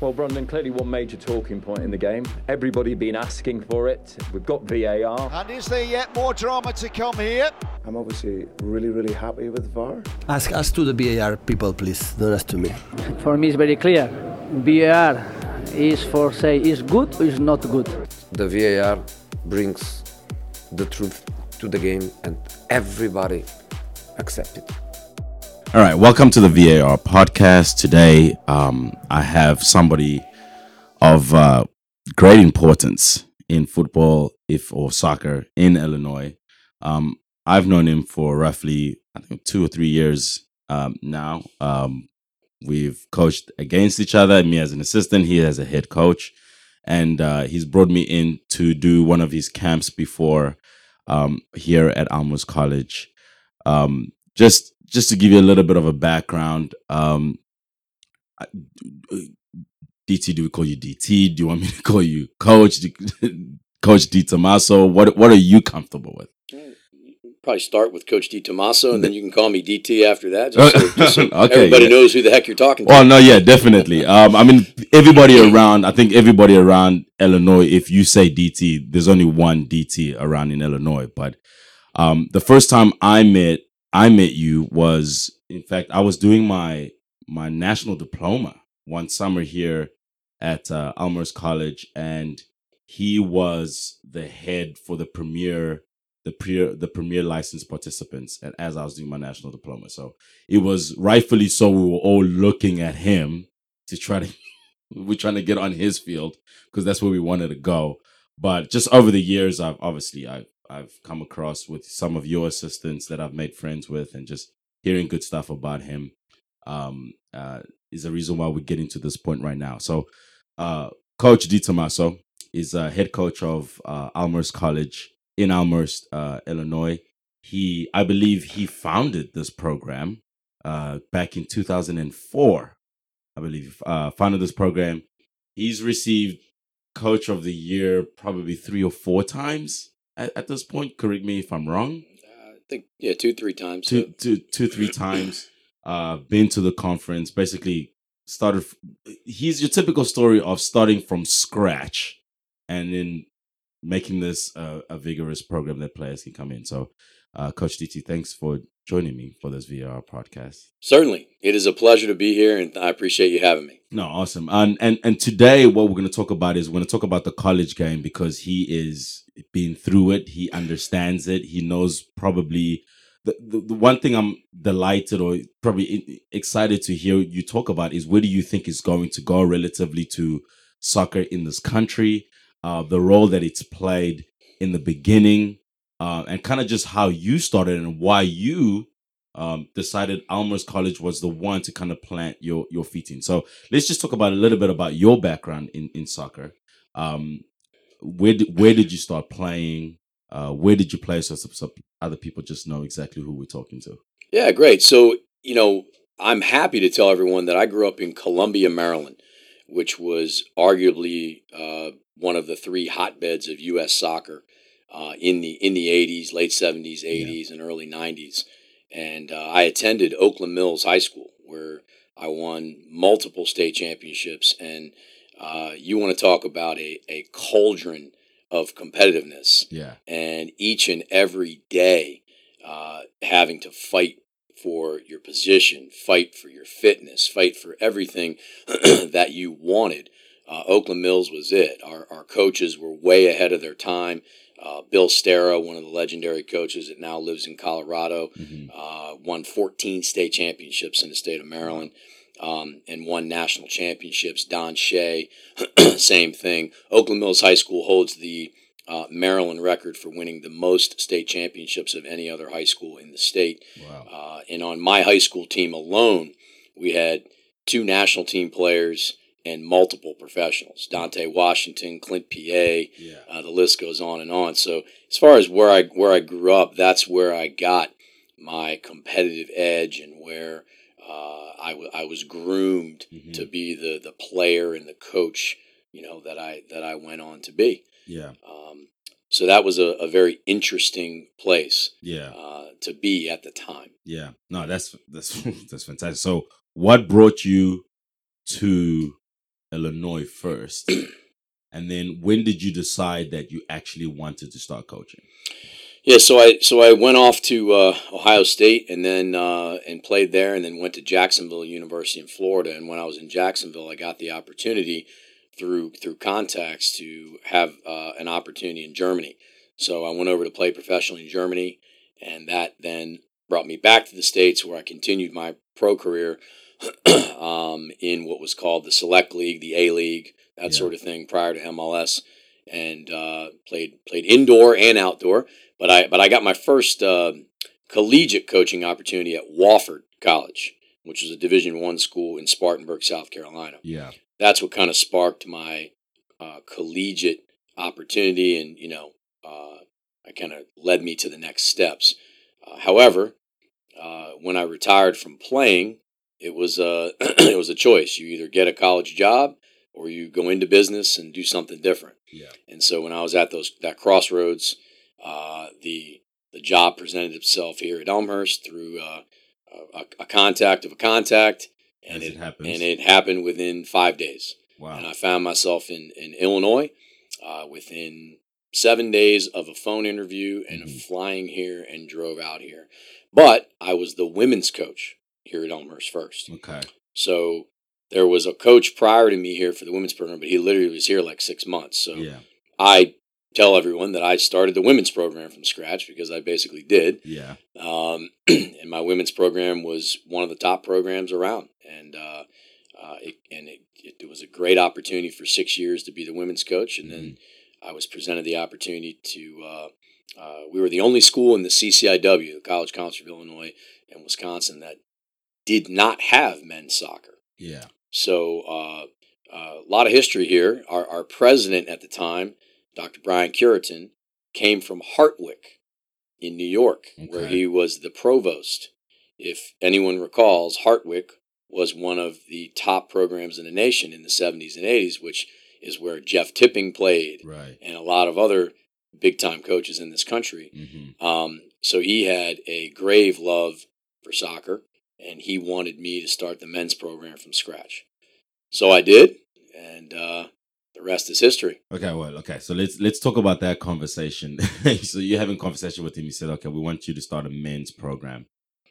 Well, Brandon, clearly one major talking point in the game. Everybody has been asking for it. We've got VAR. And is there yet more drama to come here? I'm obviously really, really happy with VAR. Ask us to the VAR people, please, not us to me. For me, it's very clear. VAR is for say is good or is not good. The VAR brings the truth to the game, and everybody accepts it. All right, welcome to the VAR podcast. Today, um, I have somebody of uh, great importance in football, if or soccer in Illinois. Um, I've known him for roughly, I think, two or three years um, now. Um, we've coached against each other. Me as an assistant, he as a head coach, and uh, he's brought me in to do one of his camps before um, here at Elmhurst College. Um, just just to give you a little bit of a background, um, DT, do we call you DT? Do you want me to call you Coach? Coach Di Tomasso? What What are you comfortable with? Probably start with Coach Di Tomasso, and then you can call me DT after that. Just so, so Okay, everybody yeah. knows who the heck you're talking to. Well, no, yeah, definitely. Um, I mean, everybody around, I think everybody around Illinois, if you say DT, there's only one DT around in Illinois. But um, the first time I met, I met you was, in fact, I was doing my my national diploma one summer here at uh, Elmhurst College, and he was the head for the premier the premier the premier licensed participants and as I was doing my national diploma. So it was rightfully so we were all looking at him to try to we're trying to get on his field because that's where we wanted to go. But just over the years I've obviously I've I've come across with some of your assistants that I've made friends with and just hearing good stuff about him um uh is the reason why we're getting to this point right now. So uh Coach Di Tomasso is uh, head coach of uh, Elmhurst College in Elmhurst, uh, Illinois. He, I believe, he founded this program uh, back in 2004. I believe uh, founded this program. He's received Coach of the Year probably three or four times at, at this point. Correct me if I'm wrong. Uh, I think yeah, two three times. Two, two, two, three times. Uh, been to the conference. Basically, started. He's your typical story of starting from scratch and then making this uh, a vigorous program that players can come in. So, uh, Coach DT, thanks for joining me for this VAR podcast. Certainly, it is a pleasure to be here, and I appreciate you having me. No, awesome. And and and today, what we're going to talk about is we're going to talk about the college game because he is been through it. He understands it. He knows probably the, the, the one thing I'm delighted or probably excited to hear you talk about is where do you think is going to go relatively to soccer in this country, uh, the role that it's played in the beginning, uh, and kind of just how you started and why you um, decided Elmhurst College was the one to kind of plant your your feet in. So let's just talk about a little bit about your background in in soccer. Um, where did, where did you start playing? Uh, where did you play so, so, other people just know exactly who we're talking to? Yeah, great. So you know, I'm happy to tell everyone that I grew up in Columbia, Maryland, which was arguably uh, one of the three hotbeds of U.S. soccer uh, in the in the 80s, late 70s, 80s, and early 90s. And uh, I attended Oakland Mills High School, where I won multiple state championships. And uh, you want to talk about a, a cauldron of competitiveness Yeah, and each and every day uh, having to fight for your position, fight for your fitness, fight for everything that you wanted. Uh, Oakland Mills was it. Our, our coaches were way ahead of their time. Uh, Bill Stara, one of the legendary coaches that now lives in Colorado, Mhm. uh, won 14 state championships in the state of Maryland um, and won national championships. Don Shea, same thing. Oakland Mills High School holds the uh, Maryland record for winning the most state championships of any other high school in the state. wow. Uh, and on my high school team alone, we had two national team players and multiple professionals Dante Washington, Clint Peay. Yeah, Uh, the list goes on and on. So as far as where I where I grew up, that's where I got my competitive edge and where uh, I, w- I was groomed Mhm. to be the the player and the coach, you know that I that I went on to be. yeah, Um, so that was a, a very interesting place yeah, uh, to be at the time. yeah. No, that's that's that's fantastic. So, what brought you to Illinois first, and then when did you decide that you actually wanted to start coaching? Yeah, so I so I went off to uh, Ohio State and then uh, and played there, and then went to Jacksonville University in Florida. And when I was in Jacksonville, I got the opportunity through through contacts to have uh, an opportunity in Germany. So I went over to play professionally in Germany, and that then brought me back to the states where I continued my pro career um, in what was called the Select League, the A League, that Yeah. sort of thing, prior to MLS, and uh, played played indoor and outdoor. But I but I got my first uh, collegiate coaching opportunity at Wofford College, which is a Division One school in Spartanburg, South Carolina Yeah. that's what kind of sparked my uh, collegiate opportunity and you know uh, I kind of led me to the next steps. Uh, however, uh, when I retired from playing, it was a it was a choice. You either get a college job or you go into business and do something different. Yeah. And so when I was at those that crossroads, uh, the the job presented itself here at Elmhurst through uh, a, a contact of a contact, and As it happens. and it happened within five days. Wow. And I found myself in in Illinois uh, within seven days of a phone interview and Mhm. flying here and drove out here. But I was the women's coach here at Elmhurst first. okay. So there was a coach prior to me here for the women's program, but he literally was here like six months. So Yeah. I tell everyone that I started the women's program from scratch because I basically did. Yeah. Um, and my women's program was one of the top programs around. And, uh, uh, it, and it, it, was a great opportunity for six years to be the women's coach. And then I was presented the opportunity to, uh, uh, we were the only school in the CCIW, the College Council of Illinois and Wisconsin, that did not have men's soccer. Yeah. So uh, a lot of history here. Our, our president at the time, Dr. Brian Cureton, came from Hartwick in New York, where he was the provost. If anyone recalls, Hartwick was one of the top programs in the nation in the 70s and 80s, which is where Jeff Tipping played Right. and a lot of other big time coaches in this country. Mm-hmm. Um, so he had a grave love for soccer, and he wanted me to start the men's program from scratch. So I did, and uh, the rest is history. Okay, well, okay. So let's let's talk about that conversation. so you're having a conversation with him. He said, okay, we want you to start a men's program.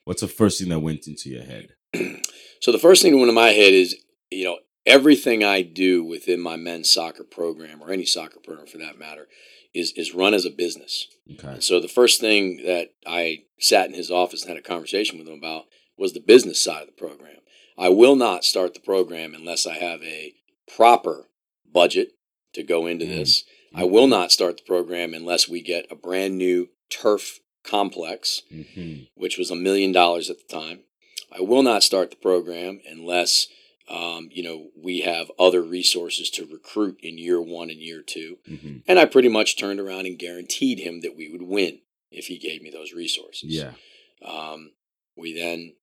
What's the first thing that went into your head? So the first thing that went in my head is, you know, everything I do within my men's soccer program or any soccer program for that matter is is run as a business. Okay. And so the first thing that I sat in his office and had a conversation with him about was the business side of the program. I will not start the program unless I have a proper budget to go into Mm. this. I will not start the program unless we get a brand new turf complex, Mm-hmm. which was a million dollars at the time. I will not start the program unless um, you know we have other resources to recruit in year one and year two. Mm-hmm. And I pretty much turned around and guaranteed him that we would win if he gave me those resources. Yeah. Um, we then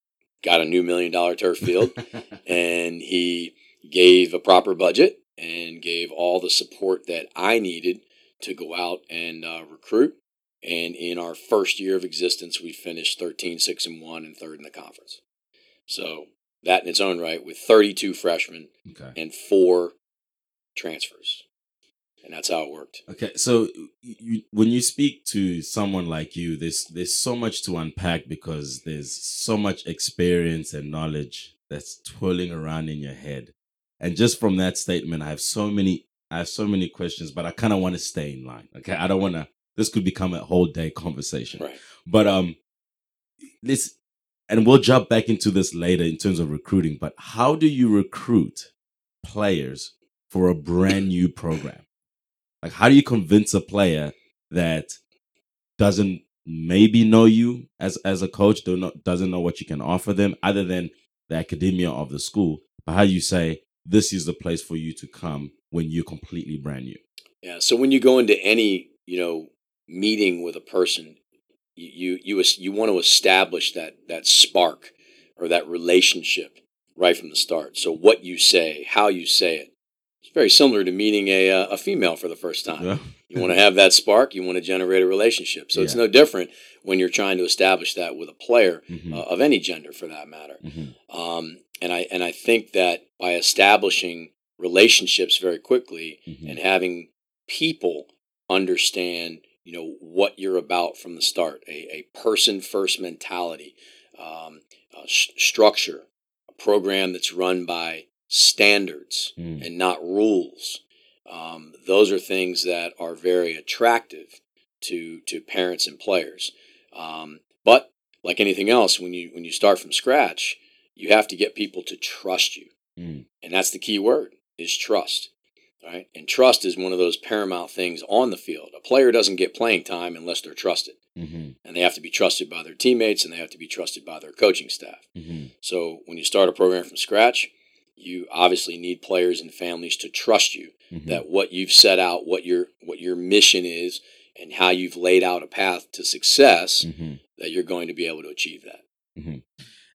got a new million dollar turf field, and he gave a proper budget and gave all the support that I needed to go out and uh, recruit. And in our first year of existence, we finished 13, 6, and 1 and third in the conference. So that in its own right, with 32 freshmen okay. and four transfers. And that's how it worked. Okay, so you, when you speak to someone like you, there's there's so much to unpack because there's so much experience and knowledge that's twirling around in your head, and just from that statement, I have so many I have so many questions, but I kind of want to stay in line. Okay, I don't want to. This could become a whole day conversation, Right. but um, this, and we'll jump back into this later in terms of recruiting. But how do you recruit players for a brand new program? Like, how do you convince a player that doesn't maybe know you as as a coach, do not doesn't know what you can offer them, other than the academia of the school? But how do you say this is the place for you to come when you're completely brand new? Yeah. So when you go into any, you know, meeting with a person, you you you, you want to establish that that spark or that relationship right from the start. So what you say, how you say it, very similar to meeting a uh, a female for the first time. Yeah. You want to have that spark. You want to generate a relationship. So it's no different when you're trying to establish that with a player Mhm. uh, of any gender, for that matter. Mhm. Um, and I and I think that by establishing relationships very quickly Mhm. and having people understand you know what you're about from the start a, a person first mentality um, uh, s- structure a program that's run by standards Mm. and not rules um, those are things that are very attractive to to parents and players um, but like anything else when you when you start from scratch you have to get people to trust you Mm. and that's the key word is trust right and trust is one of those paramount things on the field a player doesn't get playing time unless they're trusted Mm-hmm. and they have to be trusted by their teammates and they have to be trusted by their coaching staff Mm-hmm. so when you start a program from scratch you obviously need players and families to trust you Mm-hmm. that what you've set out what your what your mission is and how you've laid out a path to success Mm-hmm. that you're going to be able to achieve that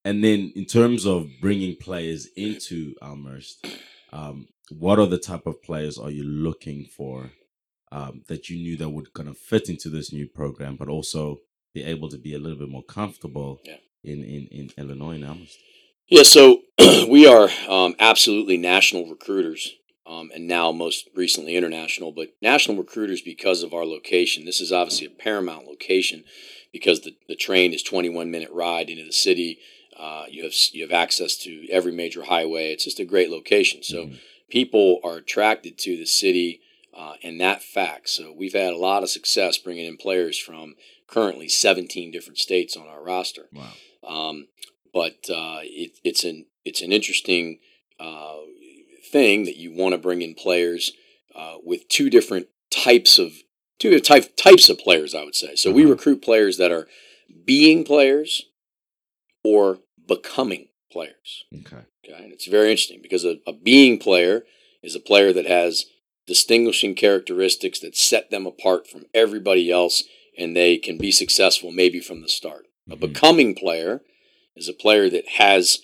And then in terms of bringing players into Elmhurst, um, what are the type of players are you looking for um, that you knew that would kind of fit into this new program, but also be able to be a little bit more comfortable Yeah. in, in, in Illinois and Elmhurst? Yeah, so we are um, absolutely national recruiters, um, and now most recently international, but national recruiters because of our location. This is obviously a paramount location because the, the train is 21 minute ride into the city. Uh, you have you have access to every major highway. It's just a great location. So Mhm. people are attracted to the city uh, and that fact. So we've had a lot of success bringing in players from currently 17 different states on our roster. Wow. Um, but uh, it, it's an it's an interesting uh, thing that you want to bring in players uh, with two different types of two type, types of players. I would say so. We Mhm. recruit players that are being players or becoming players. Okay. Okay, and it's very interesting because a, a being player is a player that has distinguishing characteristics that set them apart from everybody else, and they can be successful maybe from the start. A Mhm. becoming player is a player that has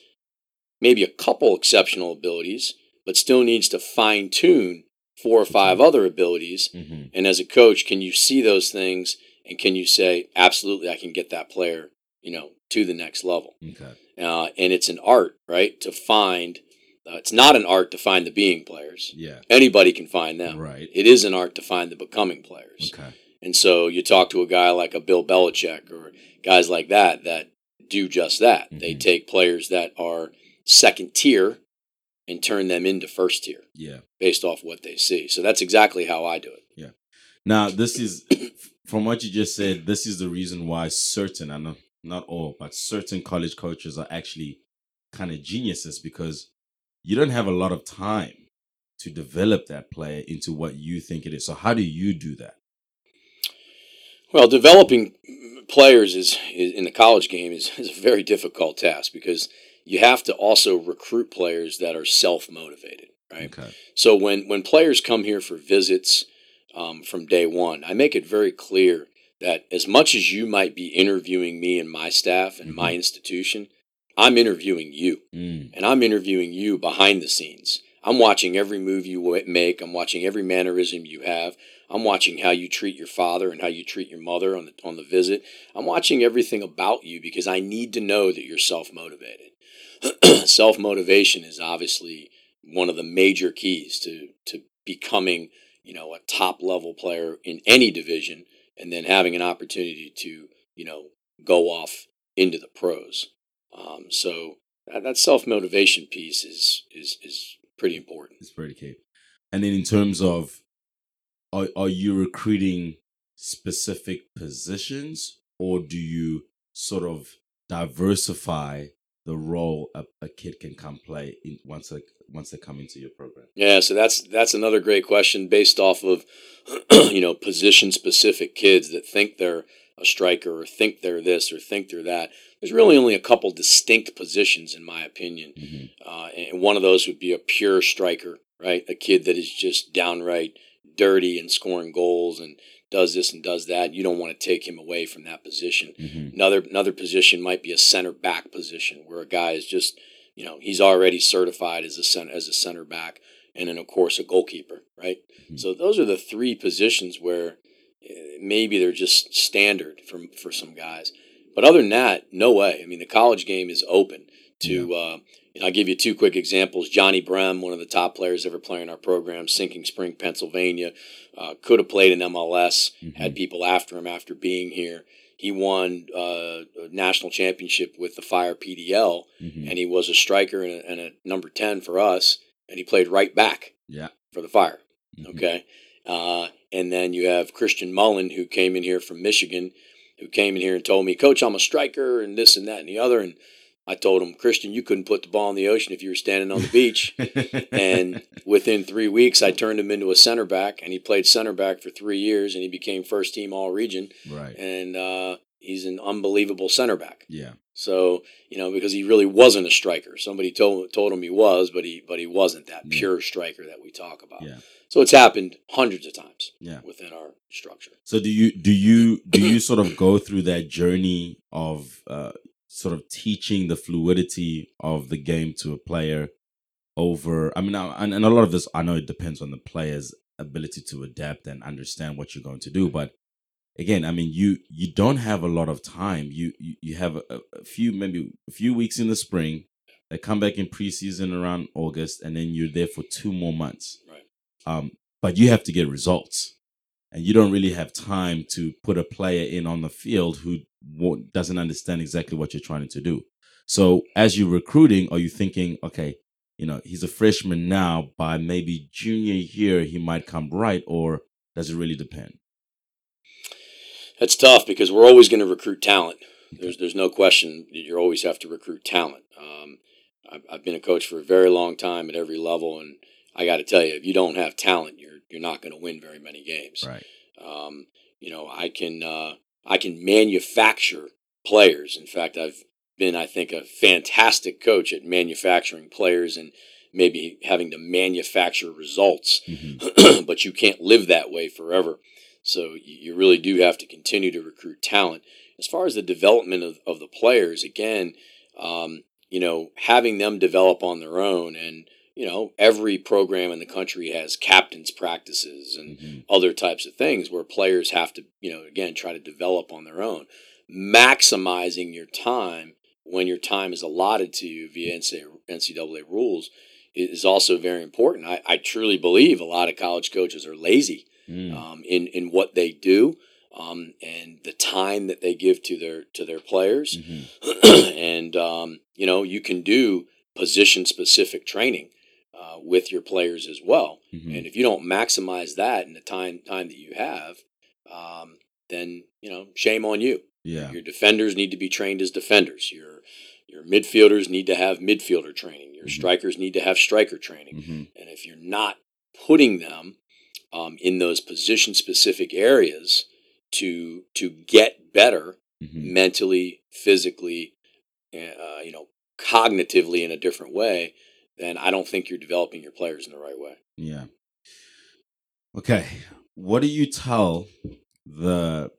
maybe a couple exceptional abilities, but still needs to fine tune four or five other abilities. Mm-hmm. And as a coach, can you see those things and can you say, absolutely, I can get that player, you know, to the next level? Okay. uh, and it's an art, right? To find, uh, it's not an art to find the being players. Yeah. Anybody can find them. Right. It is an art to find the becoming players. Okay. And so you talk to a guy like a Bill Belichick or guys like that that do just that. They Mhm. take players that are second tier and turn them into first tier Yeah. based off what they see. So that's exactly how I do it. Yeah. Now, this is from what you just said. This is the reason why certain, I know not all, but certain college coaches are actually kind of geniuses because you don't have a lot of time to develop that player into what you think it is. So, how do you do that? Well, developing players is, is in the college game is, is a very difficult task because you have to also recruit players that are self motivated, right? Okay. So when when players come here for visits um, from day one, I make it very clear that as much as you might be interviewing me and my staff and my institution, I'm interviewing you, Mm. and I'm interviewing you behind the scenes. I'm watching every move you make. I'm watching every mannerism you have. I'm watching how you treat your father and how you treat your mother on the on the visit. I'm watching everything about you because I need to know that you're self motivated. self motivation is obviously one of the major keys to to becoming you know a top level player in any division, and then having an opportunity to you know go off into the pros. Um, so that, that self motivation piece is is is pretty important. It's pretty key. And then in terms of, are are you recruiting specific positions, or do you sort of diversify the role a, a kid can come play in once they once they come into your program? Yeah, so that's that's another great question based off of you know position specific kids that think they're a striker or think they're this or think they're that. There's really only a couple distinct positions in my opinion, Mhm. uh, and one of those would be a pure striker, right? A kid that is just downright dirty and scoring goals and does this and does that. You don't want to take him away from that position. Mhm. Another another position might be a center back position where a guy is just you know he's already certified as a center as a center back, and then of course a goalkeeper, right? Mhm. So those are the three positions where eh, maybe they're just standard for for some guys, but other than that, no way. I mean, the college game is open to uh, I'll give you two quick examples. Johnny Brem, one of the top players ever playing our program, Sinking Spring, Pennsylvania, uh, could have played in MLS, Mm-hmm. had people after him after being here. He won uh, a national championship with the Fire PDL, Mhm. and he was a striker and a, and a number 10 for us, and he played right back Yeah. for the Fire. Mhm. Okay. Uh, and then you have Christian Mullen, who came in here from Michigan, who came in here and told me, Coach, I'm a striker and this and that and the other. And I told him, Christian, you couldn't put the ball in the ocean if you were standing on the beach. and within three weeks, I turned him into a center back, and he played center back for three years, and he became first team All Region. right. And uh, he's an unbelievable center back. Yeah. So you know, because he really wasn't a striker. Somebody told told him he was, but he but he wasn't that Yeah. pure striker that we talk about. Yeah. So it's happened hundreds of times Yeah. within our structure. So do you do you do you sort of go through that journey of uh, sort of teaching the fluidity of the game to a player over? I mean, I- and, and a lot of this I know it depends on the player's ability to adapt and understand what you're going to do, but again, I mean, you you don't have a lot of time. You you, you have a, a few maybe a few weeks in the spring. They come back in preseason around August, and then you're there for two more months. Right. Um, but you have to get results and you don't really have time to put a player in on the field who doesn't understand exactly what you're trying to do. So as you're recruiting, are you thinking, okay, you know, he's a freshman now, by maybe junior year he might come right, or does it really depend? That's tough because we're always going to recruit talent. There's there's no question that you always have to recruit talent. Um, I've, I've been a coach for a very long time at every level, and I got to tell you, if you don't have talent, you're you're not going to win very many games. Right. Um, you know, I can uh, I can manufacture players. In fact, I've been, I think, a fantastic coach at manufacturing players and maybe having to manufacture results. Mhm. but you can't live that way forever. So you you really do have to continue to recruit talent. As far as the development of, of the players, again, um, you know, having them develop on their own and you know, every program in the country has captains practices and Mhm. other types of things where players have to, you know, again, try to develop on their own. Maximizing your time when your time is allotted to you via NCAA rules is also very important. I, I truly believe a lot of college coaches are lazy Mm. um, in in what they do um, and the time that they give to their to their players. Mhm. and um, you know you can do position specific training uh, with your players as well. Mhm. And if you don't maximize that in the time time that you have, um, then you know shame on you. Yeah. Your defenders need to be trained as defenders. Your your midfielders need to have midfielder training. Your Mhm. strikers need to have striker training. Mhm. And if you're not putting them um, in those position specific areas to to get better Mhm. mentally, physically, uh, you know, cognitively in a different way, then I don't think you're developing your players in the right way. Yeah. Okay. What do you tell the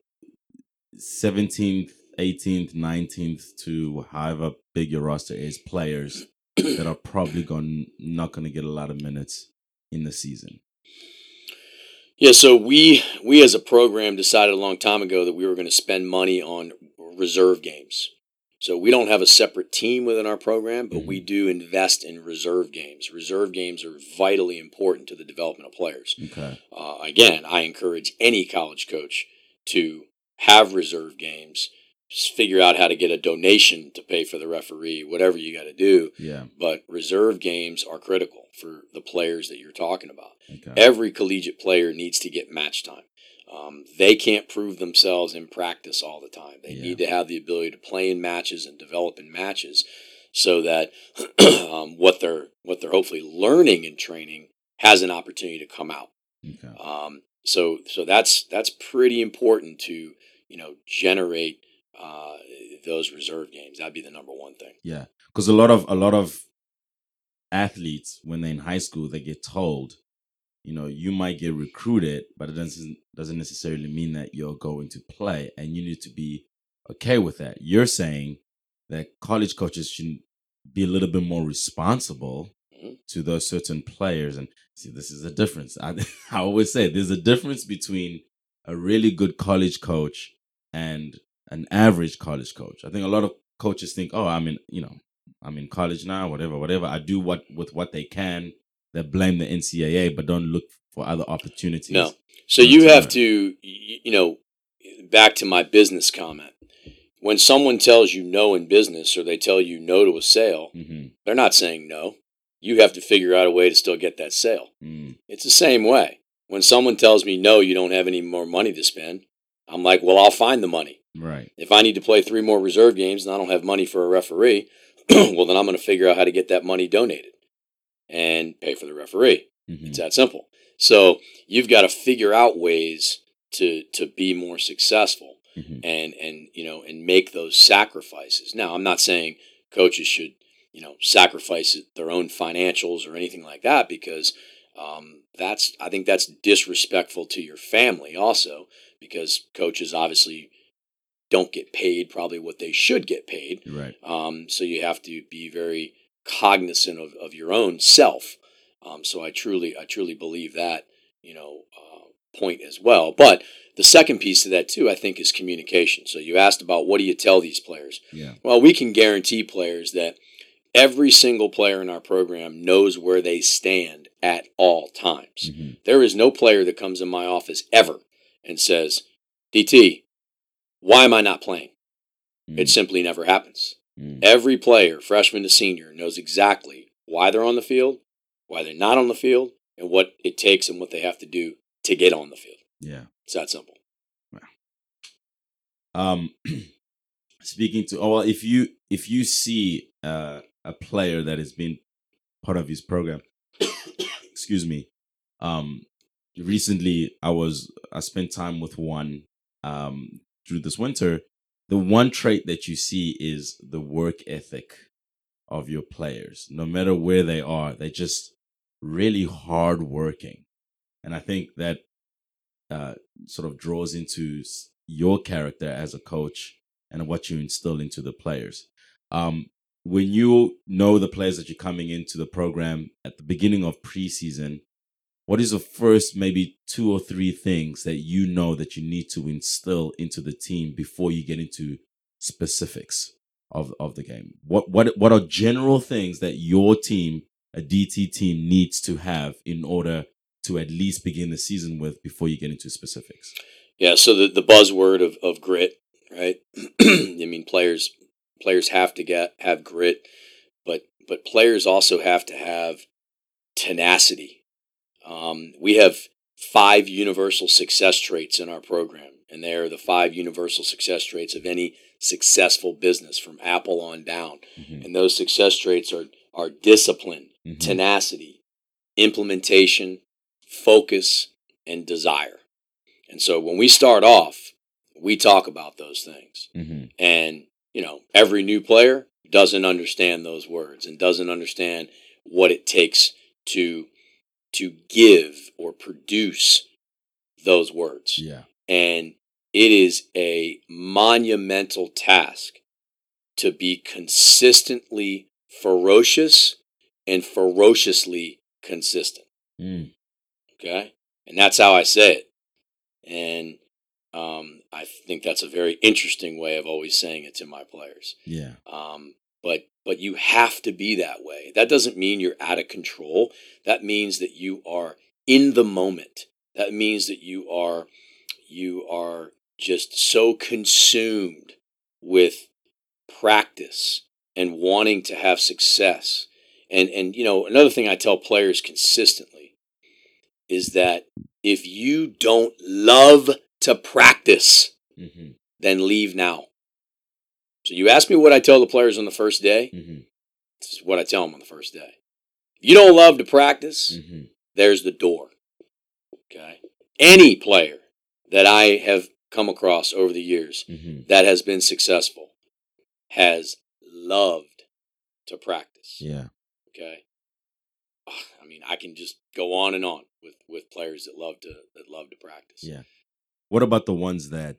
17th, 18th, 19th to however big your roster is players that are probably going not going to get a lot of minutes in the season? Yeah, so we we as a program decided a long time ago that we were going to spend money on reserve games. So we don't have a separate team within our program, but we do invest in reserve games. Reserve games are vitally important to the development of players. Okay. Uh, again, I encourage any college coach to have reserve games. Just figure out how to get a donation to pay for the referee, whatever you got to do. Yeah. But reserve games are critical for the players that you're talking about. Okay. Every collegiate player needs to get match time. Um, they can't prove themselves in practice all the time. They Yeah. need to have the ability to play in matches and develop in matches, so that um, what they're what they're hopefully learning in training has an opportunity to come out. Okay. Um, so so that's that's pretty important to you know generate uh, those reserve games. That'd be the number one thing. Yeah, because a lot of a lot of athletes when they're in high school they get told, you know, you might get recruited, but it doesn't doesn't necessarily mean that you're going to play, and you need to be okay with that. You're saying that college coaches should be a little bit more responsible Mhm. to those certain players, and see, this is a difference. I, I always say there's a difference between a really good college coach and an average college coach. I think a lot of coaches think, oh, I mean, you know, I'm in college now, whatever, whatever. I do what with what they can. They blame the NCAA, but don't look for other opportunities. No. So you have right. to, you know, back to my business comment. When someone tells you no in business or they tell you no to a sale, Mm-hmm. they're not saying no. You have to figure out a way to still get that sale. Mm. It's the same way. When someone tells me no, you don't have any more money to spend, I'm like, well, I'll find the money. Right. If I need to play three more reserve games and I don't have money for a referee, well, then I'm going to figure out how to get that money donated and pay for the referee. Mhm. It's that simple. So you've got to figure out ways to to be more successful Mhm. and and you know and make those sacrifices. Now, I'm not saying coaches should you know sacrifice their own financials or anything like that because um, that's I think that's disrespectful to your family also because coaches obviously don't get paid probably what they should get paid. Right. Um, so you have to be very cognizant of, of your own self. Um, so I truly, I truly believe that, you know, uh, point as well. But the second piece of that too, I think, is communication. So you asked about what do you tell these players? Yeah. Well, we can guarantee players that every single player in our program knows where they stand at all times. Mhm. There is no player that comes in my office ever and says, DT, why am I not playing? It Mm. simply never happens. Mm. Every player, freshman to senior, knows exactly why they're on the field, why they're not on the field, and what it takes and what they have to do to get on the field. Yeah. It's that simple. Um, speaking to oh, well, if you if you see uh, a player that has been part of his program, excuse me. Um, recently, I was I spent time with one um through this winter. The one trait that you see is the work ethic of your players. No matter where they are, they're just really hard working, and I think that uh, sort of draws into your character as a coach and what you instill into the players. Um, when you know the players that you're coming into the program at the beginning of preseason, what is the first maybe two or three things that you know that you need to instill into the team before you get into specifics of, of the game? What what what are general things that your team, a DT team, needs to have in order to at least begin the season with before you get into specifics? Yeah. So the, the buzzword of, of grit, right? I mean, players players have to get have grit, but but players also have to have tenacity. Um, we have five universal success traits in our program, and they are the five universal success traits of any successful business from Apple on down. Mhm. And those success traits are are discipline, Mhm. tenacity, implementation, focus, and desire. And so when we start off, we talk about those things. Mhm. And, you know, every new player doesn't understand those words and doesn't understand what it takes to to give or produce those words. Yeah. And it is a monumental task to be consistently ferocious and ferociously consistent. Mm. Okay. And that's how I say it. And um, I think that's a very interesting way of always saying it to my players. Yeah. Um, but but you have to be that way. That doesn't mean you're out of control. That means that you are in the moment. That means that you are you are just so consumed with practice and wanting to have success. And and you know, another thing I tell players consistently is that if you don't love to practice, Mm-hmm. then leave now. So you ask me what I tell the players on the first day. Mm-hmm. This is what I tell them on the first day. If you don't love to practice, Mm-hmm. there's the door. Okay. Any player that I have come across over the years Mm-hmm. that has been successful has loved to practice. Yeah. Okay. I mean, I can just go on and on with with players that love to that love to practice. Yeah. What about the ones that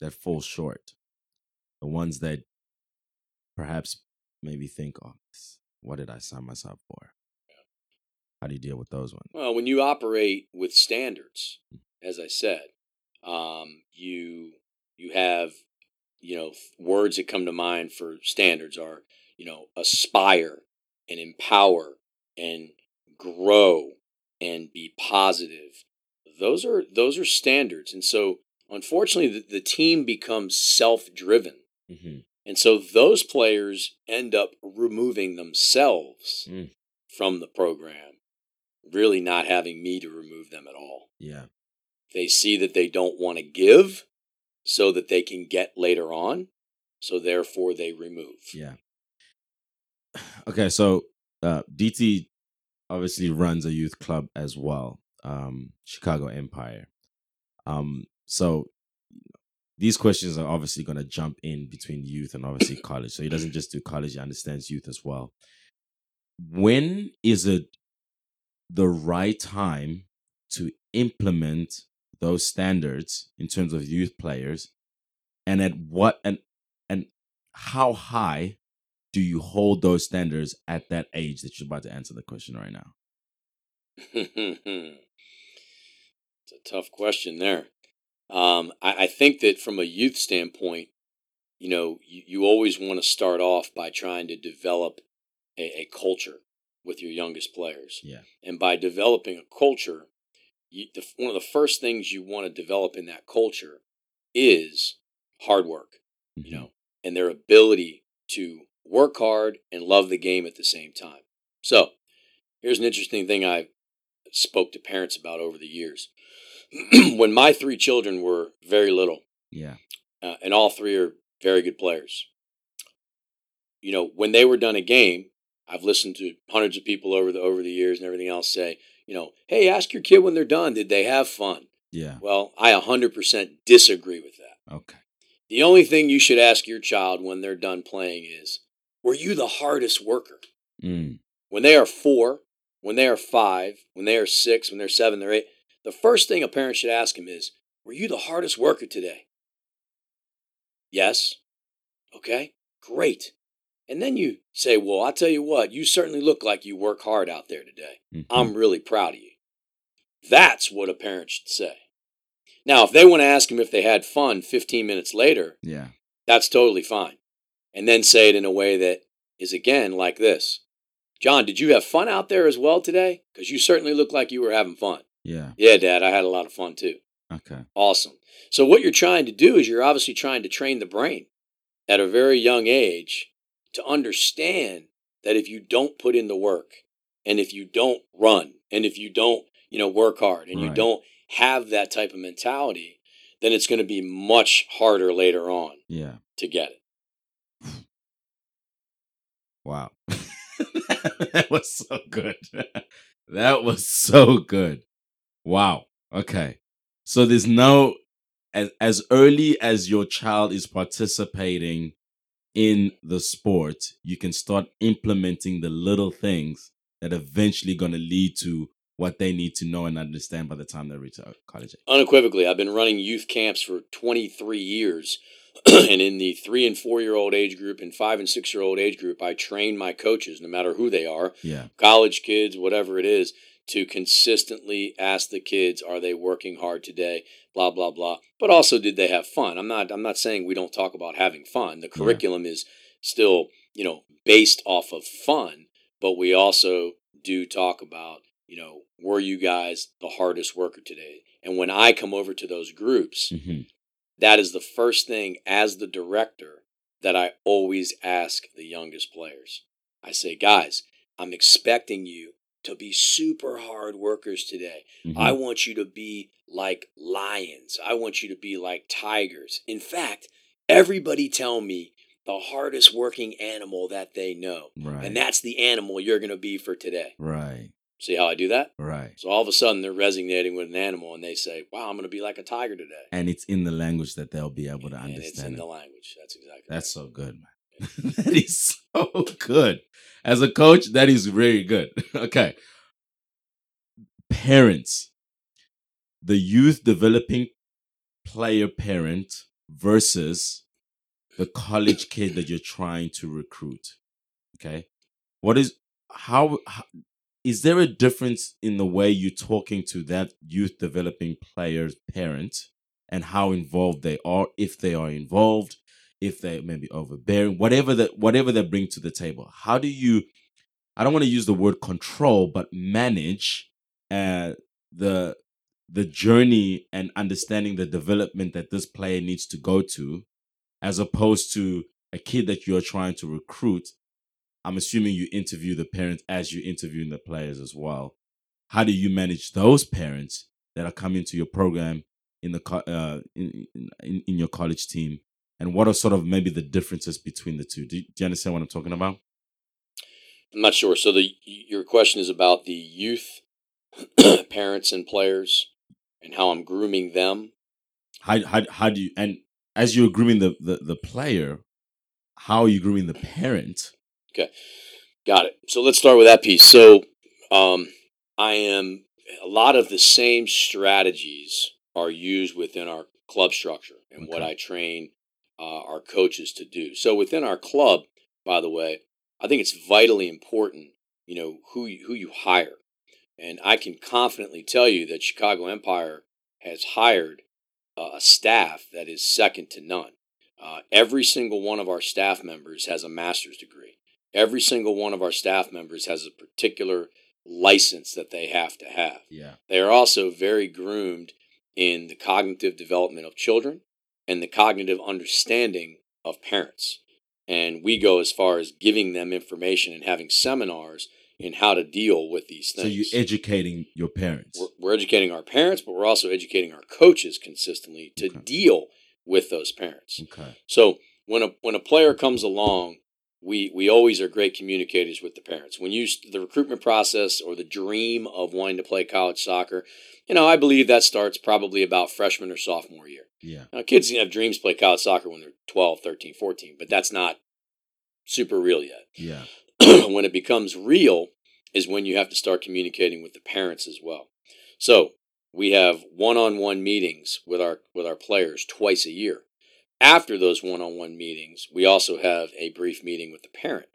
that fall short? The ones that perhaps maybe think, "Oh, what did I sign myself for?" How do you deal with those ones? Well, when you operate with standards, as I said, um, you you have you know words that come to mind for standards are you know, aspire and empower and grow and be positive. Those are those are standards. And so unfortunately the, the team becomes self-driven. Mhm. And so those players end up removing themselves Mm. from the program, really not having me to remove them at all. Yeah. They see that they don't want to give so that they can get later on. So therefore they remove. Yeah. Okay, so uh, DT obviously runs a youth club as well, um, Chicago Empire. Um, so these questions are obviously going to jump in between youth and obviously college. So he doesn't just do college; he understands youth as well. When is it the right time to implement those standards in terms of youth players, and at what and and how high do you hold those standards at that age that you're about to answer the question right now? it's a tough question there. Um, I, I think that from a youth standpoint, you know, you, you always want to start off by trying to develop a, a culture with your youngest players. Yeah. And by developing a culture, you, the, one of the first things you want to develop in that culture is hard work, you know, and their ability to work hard and love the game at the same time. So, here's an interesting thing I spoke to parents about over the years. when my three children were very little, Yeah. uh, and all three are very good players. You know, when they were done a game, I've listened to hundreds of people over the over the years and everything else say, you know, hey, ask your kid when they're done, did they have fun? Yeah. Well, I 100% disagree with that. Okay. The only thing you should ask your child when they're done playing is, were you the hardest worker? Mm. When they are four, when they are five, when they are six, when they're seven, they're eight, the first thing a parent should ask him is, were you the hardest worker today? Yes. Okay, great. And then you say, well, I'll tell you what, you certainly look like you work hard out there today. Mhm. I'm really proud of you. That's what a parent should say. Now, if they want to ask him if they had fun 15 minutes later, Yeah. that's totally fine. And then say it in a way that is again like this John, did you have fun out there as well today? Because you certainly look like you were having fun. Yeah. Yeah, Dad, I had a lot of fun too. Okay. Awesome. So, what you're trying to do is you're obviously trying to train the brain at a very young age to understand that if you don't put in the work and if you don't run and if you don't, you know, work hard and you don't have that type of mentality, then it's going to be much harder later on Yeah. to get it. Wow. that was so good. that was so good. Wow. Okay. So there's no as as early as your child is participating in the sport, you can start implementing the little things that eventually going to lead to what they need to know and understand by the time they reach out college age. Unequivocally, I've been running youth camps for 23 years. and in the three and four year old age group and five and six year old age group, I train my coaches, no matter who they are, Yeah. college kids, whatever it is, to consistently ask the kids, are they working hard today? Blah blah blah. But also, did they have fun? I'm not. I'm not saying we don't talk about having fun. The curriculum is still, you know, based off of fun, but we also do talk about, you know, were you guys the hardest worker today? And when I come over to those groups, hmm that is the first thing as the director that I always ask the youngest players. I say, guys, I'm expecting you to be super hard workers today. Mm-hmm. I want you to be like lions. I want you to be like tigers. In fact, everybody tell me the hardest working animal that they know. Right. And that's the animal you're going to be for today. right. See how I do that? Right. So all of a sudden they're resonating with an animal and they say, wow, I'm going to be like a tiger today. And it's in the language that they'll be able to and it's understand. in it. the language. That's exactly That's so good, man. that is so good. As a coach, that is very good. okay. Parents, the youth developing player parent versus the college kid that you're trying to recruit. Okay. What is, how, how is there a difference in the way you're talking to that youth developing player's parent and how involved they are, if they are involved? If they maybe overbearing, whatever that whatever they bring to the table. How do you? I don't want to use the word control, but manage uh, the the journey and understanding the development that this player needs to go to, as opposed to a kid that you're trying to recruit. I'm assuming you interview the parents as you're interviewing the players as well. How do you manage those parents that are coming to your program in the uh, in, in in your college team, and what are sort of maybe the differences between the two? Do you, do you understand what I'm talking about? I'm not sure. So the your question is about the youth parents and players and how I'm grooming them. How how how do you and as you're grooming the the, the player, how are you grooming the parent? Okay, got it. So let's start with that piece. So um, I am a lot of the same strategies are used within our club structure and what I train uh, our coaches to do. So within our club, by the way, I think it's vitally important, you know, who you, who you hire, and I can confidently tell you that Chicago Empire has hired uh, a staff that is second to none. Uh, every single one of our staff members has a master's degree. Every single one of our staff members has a particular license that they have to have. Yeah. They are also very groomed in the cognitive development of children and the cognitive understanding of parents. And we go as far as giving them information and having seminars in how to deal with these things. So you're educating your parents. we're, we're educating our parents, but we're also educating our coaches consistently to Okay. deal with those parents. Okay. So when a when a player comes along, we we always are great communicators with the parents. When you the recruitment process or the dream of wanting to play college soccer, you know, I believe that starts probably about freshman or sophomore year. Yeah. Now, kids can have dreams to play college soccer when they're 12, 13, 14, but that's not super real yet. Yeah. when it becomes real is when you have to start communicating with the parents as well. So we have one-on-one meetings with our with our players twice a year. After those one-on-one meetings, we also have a brief meeting with the parent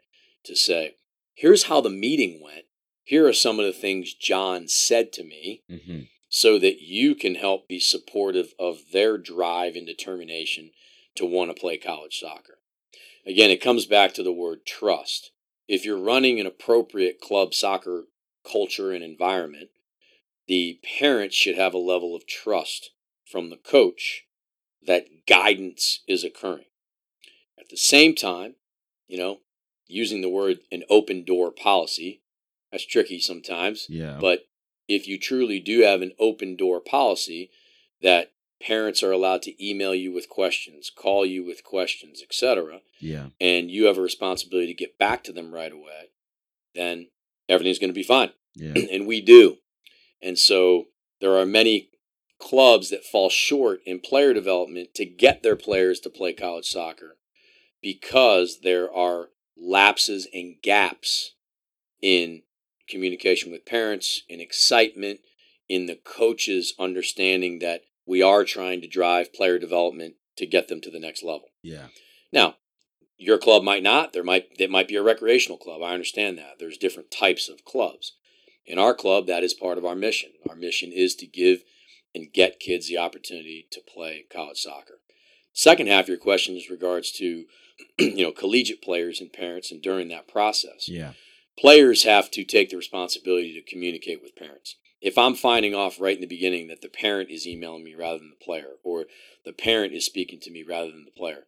to say, "Here's how the meeting went. Here are some of the things John said to me." hmm so that you can help be supportive of their drive and determination to want to play college soccer. Again, it comes back to the word trust. If you're running an appropriate club soccer culture and environment, the parents should have a level of trust from the coach that guidance is occurring. At the same time, you know, using the word an open door policy, that's tricky sometimes. Yeah. But if you truly do have an open door policy that parents are allowed to email you with questions, call you with questions, etc., yeah. and you have a responsibility to get back to them right away, then everything's going to be fine. Yeah. and we do. And so there are many clubs that fall short in player development to get their players to play college soccer because there are lapses and gaps in communication with parents, in excitement, in the coaches understanding that we are trying to drive player development to get them to the next level. Yeah. Now, your club might not. There might it might be a recreational club. I understand that. There's different types of clubs. In our club, that is part of our mission. Our mission is to give and get kids the opportunity to play college soccer. Second half of your question is regards to you know collegiate players and parents and during that process Yeah. Players have to take the responsibility to communicate with parents. If I'm finding off right in the beginning that the parent is emailing me rather than the player, or the parent is speaking to me rather than the player,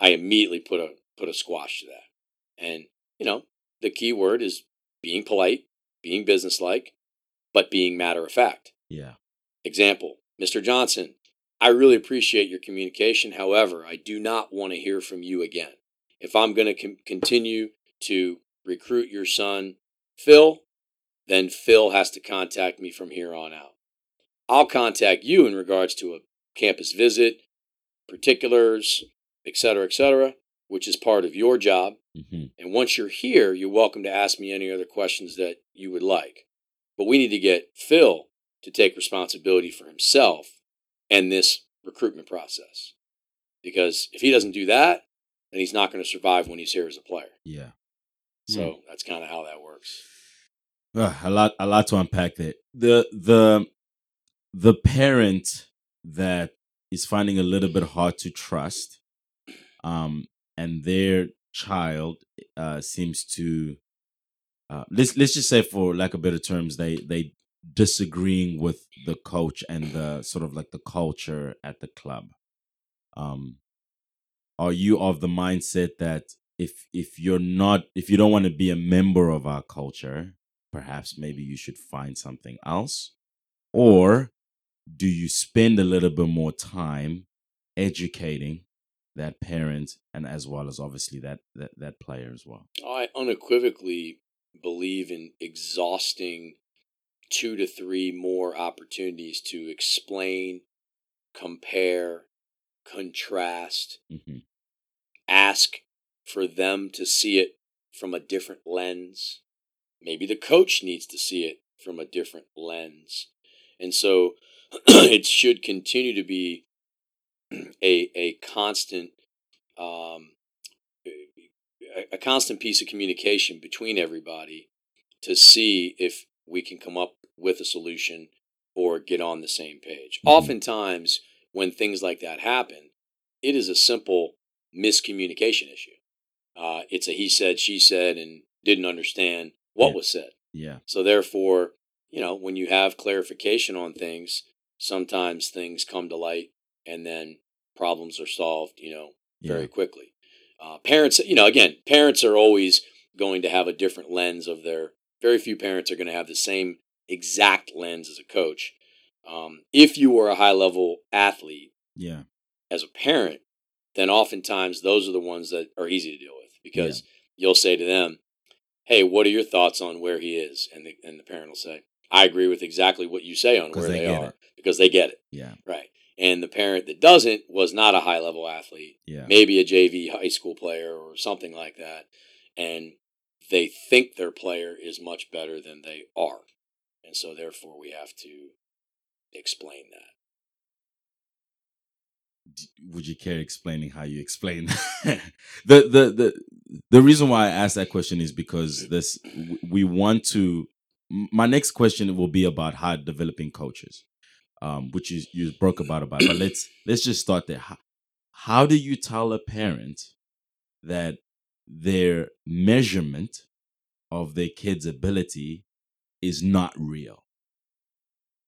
I immediately put a put a squash to that. And you know, the key word is being polite, being businesslike, but being matter of fact. Yeah. Example, Mr. Johnson, I really appreciate your communication. However, I do not want to hear from you again. If I'm going to com- continue to recruit your son, Phil, then Phil has to contact me from here on out. I'll contact you in regards to a campus visit, particulars, et cetera, et cetera, which is part of your job. hmm And once you're here, you're welcome to ask me any other questions that you would like. But we need to get Phil to take responsibility for himself and this recruitment process. Because if he doesn't do that, then he's not going to survive when he's here as a player. Yeah. So that's kind of how that works. Uh, a lot a lot to unpack there. The the the parent that is finding a little bit hard to trust um, and their child uh, seems to uh, let's let's just say for lack of better terms, they they disagreeing with the coach and the sort of like the culture at the club. Um, are you of the mindset that if if you're not if you don't want to be a member of our culture, perhaps maybe you should find something else, or do you spend a little bit more time educating that parent and as well as obviously that that, that player as well? I unequivocally believe in exhausting two to three more opportunities to explain, compare, contrast, hmm ask for them to see it from a different lens. Maybe the coach needs to see it from a different lens. And so it should continue to be a, a constant um, a, a constant piece of communication between everybody to see if we can come up with a solution or get on the same page. Mhm. Oftentimes, when things like that happen, it is a simple miscommunication issue. Uh, it's a he said, she said, and didn't understand what Yeah. was said. yeah So therefore, you know, when you have clarification on things, sometimes things come to light, and then problems are solved. You know, yeah very quickly. Uh, parents, you know, again, parents are always going to have a different lens of their. Very few parents are going to have the same exact lens as a coach. Um, if you were a high level athlete yeah as a parent, then oftentimes those are the ones that are easy to deal with because you'll say to them, "Hey, what are your thoughts on where he is?" And the and the parent will say, "I agree with exactly what you say on where they they, are it. because they get it." yeah Right. And the parent that doesn't was not a high level athlete yeah maybe a JV high school player or something like that, and they think their player is much better than they are, and so therefore we have to explain that. Would you care explaining how you explain the the the the reason why I asked that question is because this we want to. My next question will be about how developing cultures um, which is you broke about about. But let's let's just start there. How, how do you tell a parent that their measurement of their kid's ability is not real,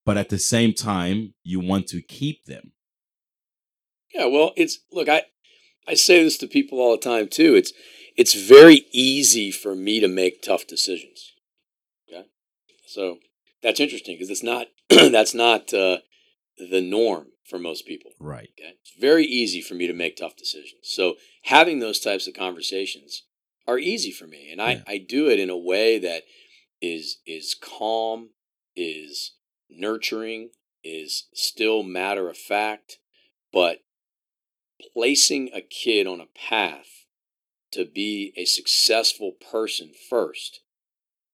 but at the same time you want to keep them? Yeah, well, it's look, I I say this to people all the time too. It's it's very easy for me to make tough decisions. Okay, so that's interesting because it's not that's not uh, the norm for most people. Right. Okay. It's very easy for me to make tough decisions. So having those types of conversations are easy for me. And I, Yeah. I do it in a way that is is calm, is nurturing, is still matter of fact, but placing a kid on a path to be a successful person first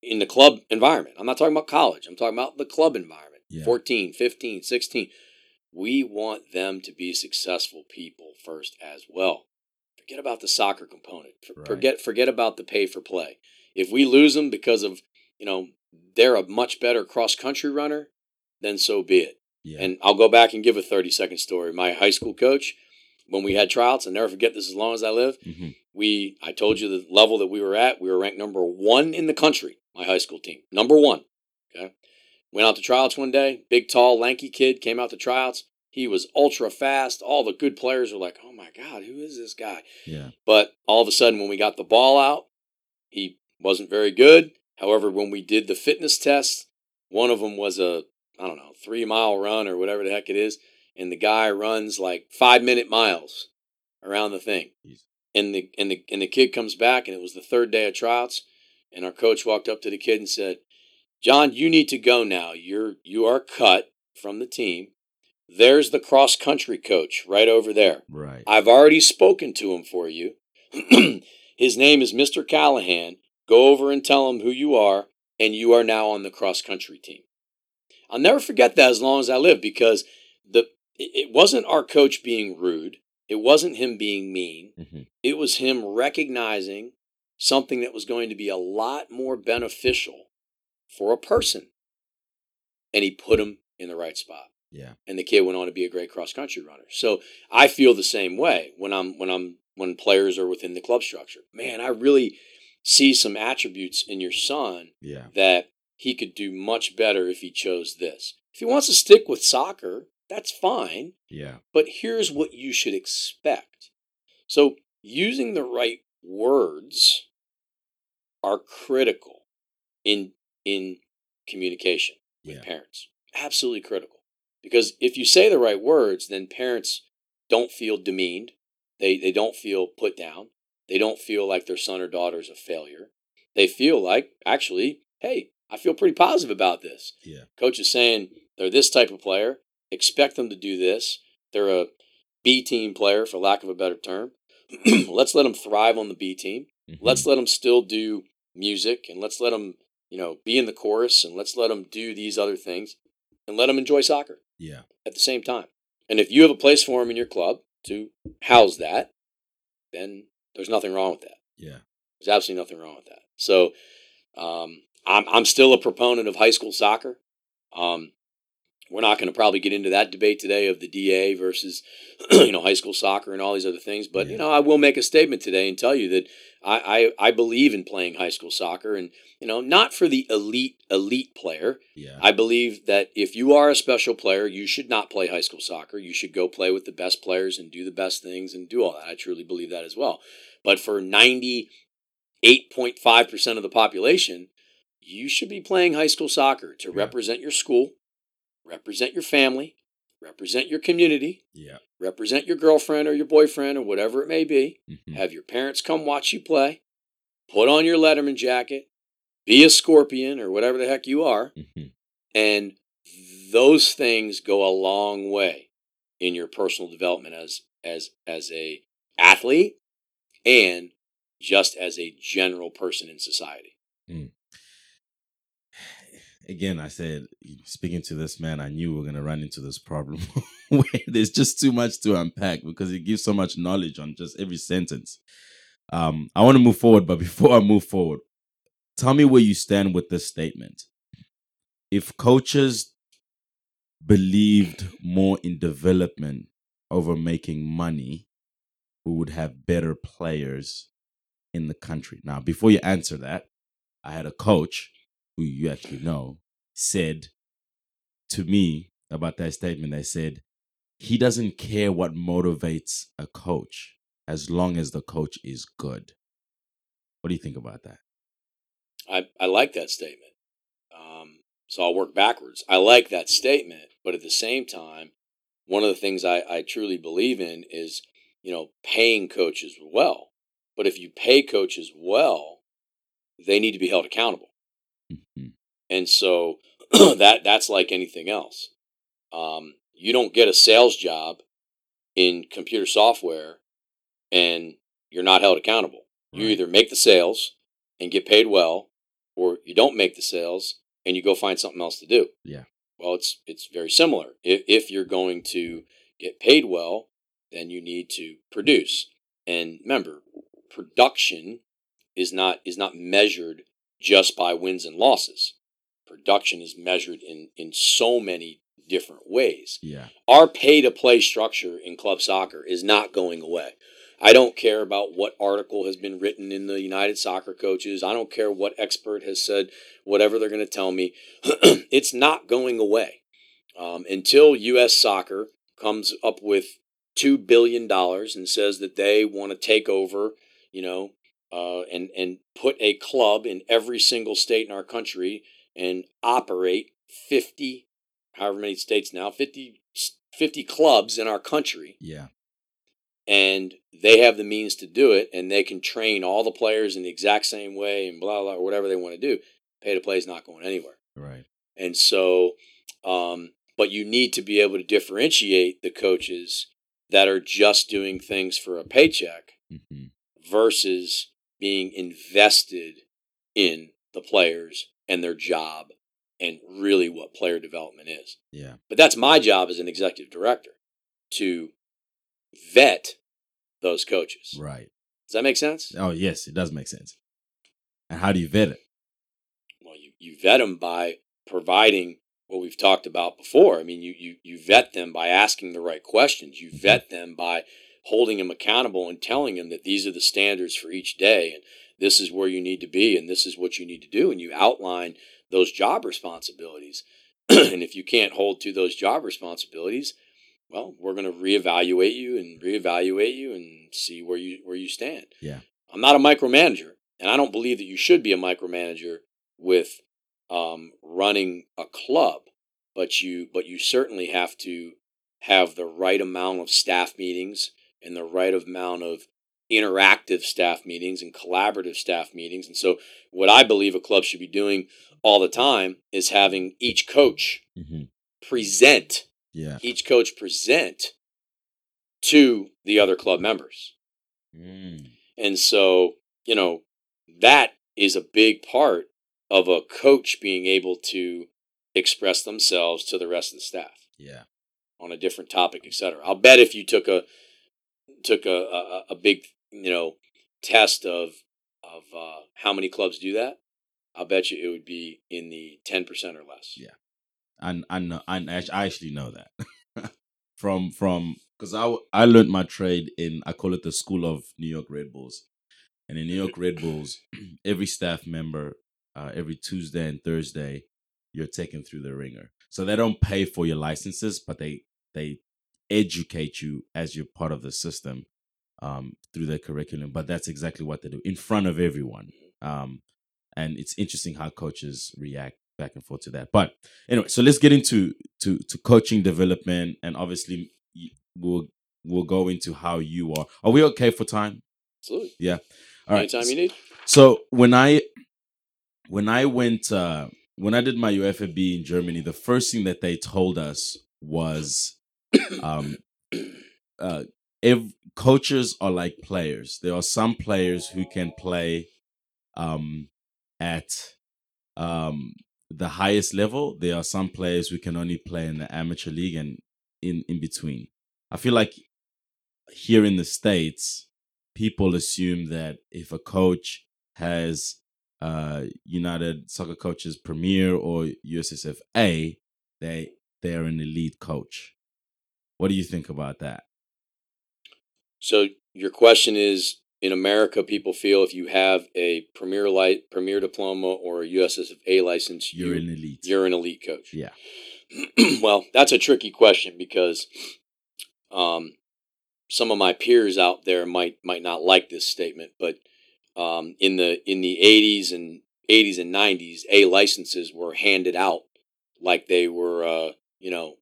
in the club environment. I'm not talking about college. I'm talking about the club environment. Yeah. 14, 15, 16 we want them to be successful people first as well. Forget about the soccer component. For- Right. Forget forget about the pay for play. If we lose them because of you know they're a much better cross country runner, then so be it. Yeah. And I'll go back and give a thirty second story. My high school coach, when we had tryouts, I'll never forget this as long as I live. Mhm. We I told you the level that we were at. We were ranked number one in the country. My high school team, number one. Okay. Went out to tryouts one day. Big, tall, lanky kid came out to tryouts. He was ultra fast. All the good players were like, "Oh my god, who is this guy?" Yeah. But all of a sudden, when we got the ball out, he wasn't very good. However, when we did the fitness test, one of them was a I don't know three mile run or whatever the heck it is, and the guy runs like five minute miles around the thing. And the and the and the kid comes back, and it was the third day of tryouts, and our coach walked up to the kid and said, "John, you need to go now. You're you are cut from the team. There's the cross country coach right over there." Right. I've already spoken to him for you. His name is Mr. Callahan. Go over and tell him who you are, and you are now on the cross country team. I'll never forget that as long as I live because the it it wasn't our coach being rude. It wasn't him being mean. Mhm. It was him recognizing something that was going to be a lot more beneficial for a person. And he put him in the right spot Yeah. and the kid went on to be a great cross country runner. So I feel the same way when I'm when I'm when players are within the club structure. Man, I really see some attributes in your son Yeah. that he could do much better if he chose this. If he wants to stick with soccer, that's fine, Yeah. but here's what you should expect. So, using the right words are critical in in communication with Yeah. parents. Absolutely critical. Because if you say the right words, then parents don't feel demeaned. They they don't feel put down. They don't feel like their son or daughter is a failure. They feel like actually, hey, I feel pretty positive about this. Yeah. Coach is saying they're this type of player. Expect them to do this. They're a B team player, for lack of a better term. let's let them thrive on the B team. Mhm. Let's let them still do music, and let's let them, you know, be in the chorus, and let's let them do these other things, and let them enjoy soccer Yeah. at the same time. And if you have a place for them in your club to house that, then there's nothing wrong with that. Yeah. There's absolutely nothing wrong with that. So um, I'm I'm still a proponent of high school soccer. Um, we're not going to probably get into that debate today of the DA versus you know high school soccer and all these other things. But you know I will make a statement today and tell you that I, I I believe in playing high school soccer and you know not for the elite elite player. Yeah. I believe that if you are a special player, you should not play high school soccer. You should go play with the best players and do the best things and do all that. I truly believe that as well. But for 98.5% of the population, you should be playing high school soccer to Yeah. represent your school, represent your family, represent your community, yeah. represent your girlfriend or your boyfriend or whatever it may be. Mhm. Have your parents come watch you play, put on your Letterman jacket, be a scorpion or whatever the heck you are. Mhm. And those things go a long way in your personal development as as as a athlete and just as a general person in society. Again, I said, speaking to this man, I knew we are going to run into this problem where there's just too much to unpack because it gives so much knowledge on just every sentence. Um, I want to move forward, but before I move forward, tell me where you stand with this statement. If coaches believed more in development over making money, we would have better players in the country. Now, before you answer that, I had a coach who you actually know said to me about that statement. I said, he doesn't care what motivates a coach as long as the coach is good. What do you think about that? I, I like that statement. Um, so I'll work backwards. I like that statement, but at the same time, one of the things I, I truly believe in is, you know, paying coaches well. But if you pay coaches well, they need to be held accountable. Mhm. And so that that's like anything else. Um, you don't get a sales job in computer software and you're not held accountable. You either make the sales and get paid well, or you don't make the sales and you go find something else to do. Yeah. Well, it's it's very similar. If if you're going to get paid well, then you need to produce. And remember, production is not is not measured just by wins and losses. Production is measured in in so many different ways. Yeah. Our pay to play structure in club soccer is not going away. I don't care about what article has been written in the United Soccer Coaches. I don't care what expert has said whatever they're going to tell me. it's not going away um, until U.S. Soccer comes up with two billion dollars and says that they want to take over, you know, uh, and and put a club in every single state in our country and operate fifty, however many states now, 50, 50 clubs in our country Yeah. and they have the means to do it and they can train all the players in the exact same way and blah blah or whatever they want to do pay to play is not going anywhere Right. and so um, but you need to be able to differentiate the coaches that are just doing things for a paycheck hmm versus being invested in the players and their job and really what player development is Yeah. but that's my job as an executive director to vet those coaches. Right. Does that make sense? Oh, yes, it does make sense. And how do you vet it? Well, you, you vet them by providing what we've talked about before. I mean, you, you, you vet them by asking the right questions. You mm-hmm. vet them by holding him accountable and telling him that these are the standards for each day and this is where you need to be and this is what you need to do. And you outline those job responsibilities. And if you can't hold to those job responsibilities well we're going to reevaluate you and reevaluate you and see where you where you stand. Yeah. i'm not a micromanager and i don't believe that you should be a micromanager with um, running a club but you but you certainly have to have the right amount of staff meetings and the right amount of interactive staff meetings and collaborative staff meetings. And so, what I believe a club should be doing all the time is having each coach hmm present, Yeah. each coach present to the other club members. Mm. And so, you know, that is a big part of a coach being able to express themselves to the rest of the staff Yeah. on a different topic, et cetera. I'll bet if you took a took a a, a big you know test of of uh, how many clubs do that, I'll bet you it would be in the ten percent or less. Yeah. and I know, I I actually know that from from because I I learned my trade in I call it the school of New York Red Bulls, and in New York Red Bulls, every staff member uh, every Tuesday and Thursday, you're taken through the wringer. So they don't pay for your licenses, but they they educate you as you're part of the system um, through their curriculum. But that's exactly what they do in front of everyone. Um, and it's interesting how coaches react back and forth to that. But anyway, so let's get into to to coaching development, and obviously we'll we'll go into how you are. Are we okay for time? Absolutely. Yeah. All right. Anytime you need. So when I when I went uh when I did my UEFA B in Germany, the first thing that they told us was um uh if coaches are like players. There are some players who can play um at um the highest level. There are some players who can only play in the amateur league and in in between. I feel like here in the states people assume that if a coach has uh United Soccer Coaches Premier or USSF A, they they are an elite coach. What do you think about that? So your question is in America, people feel if you have a premier light, premier diploma, or a USSFA license, You're you, an elite. you're an elite coach. Yeah. well, that's a tricky question because um, some of my peers out there might might not like this statement, but um, in the in the 80s and 80s and 90s, A licenses were handed out like they were uh, you know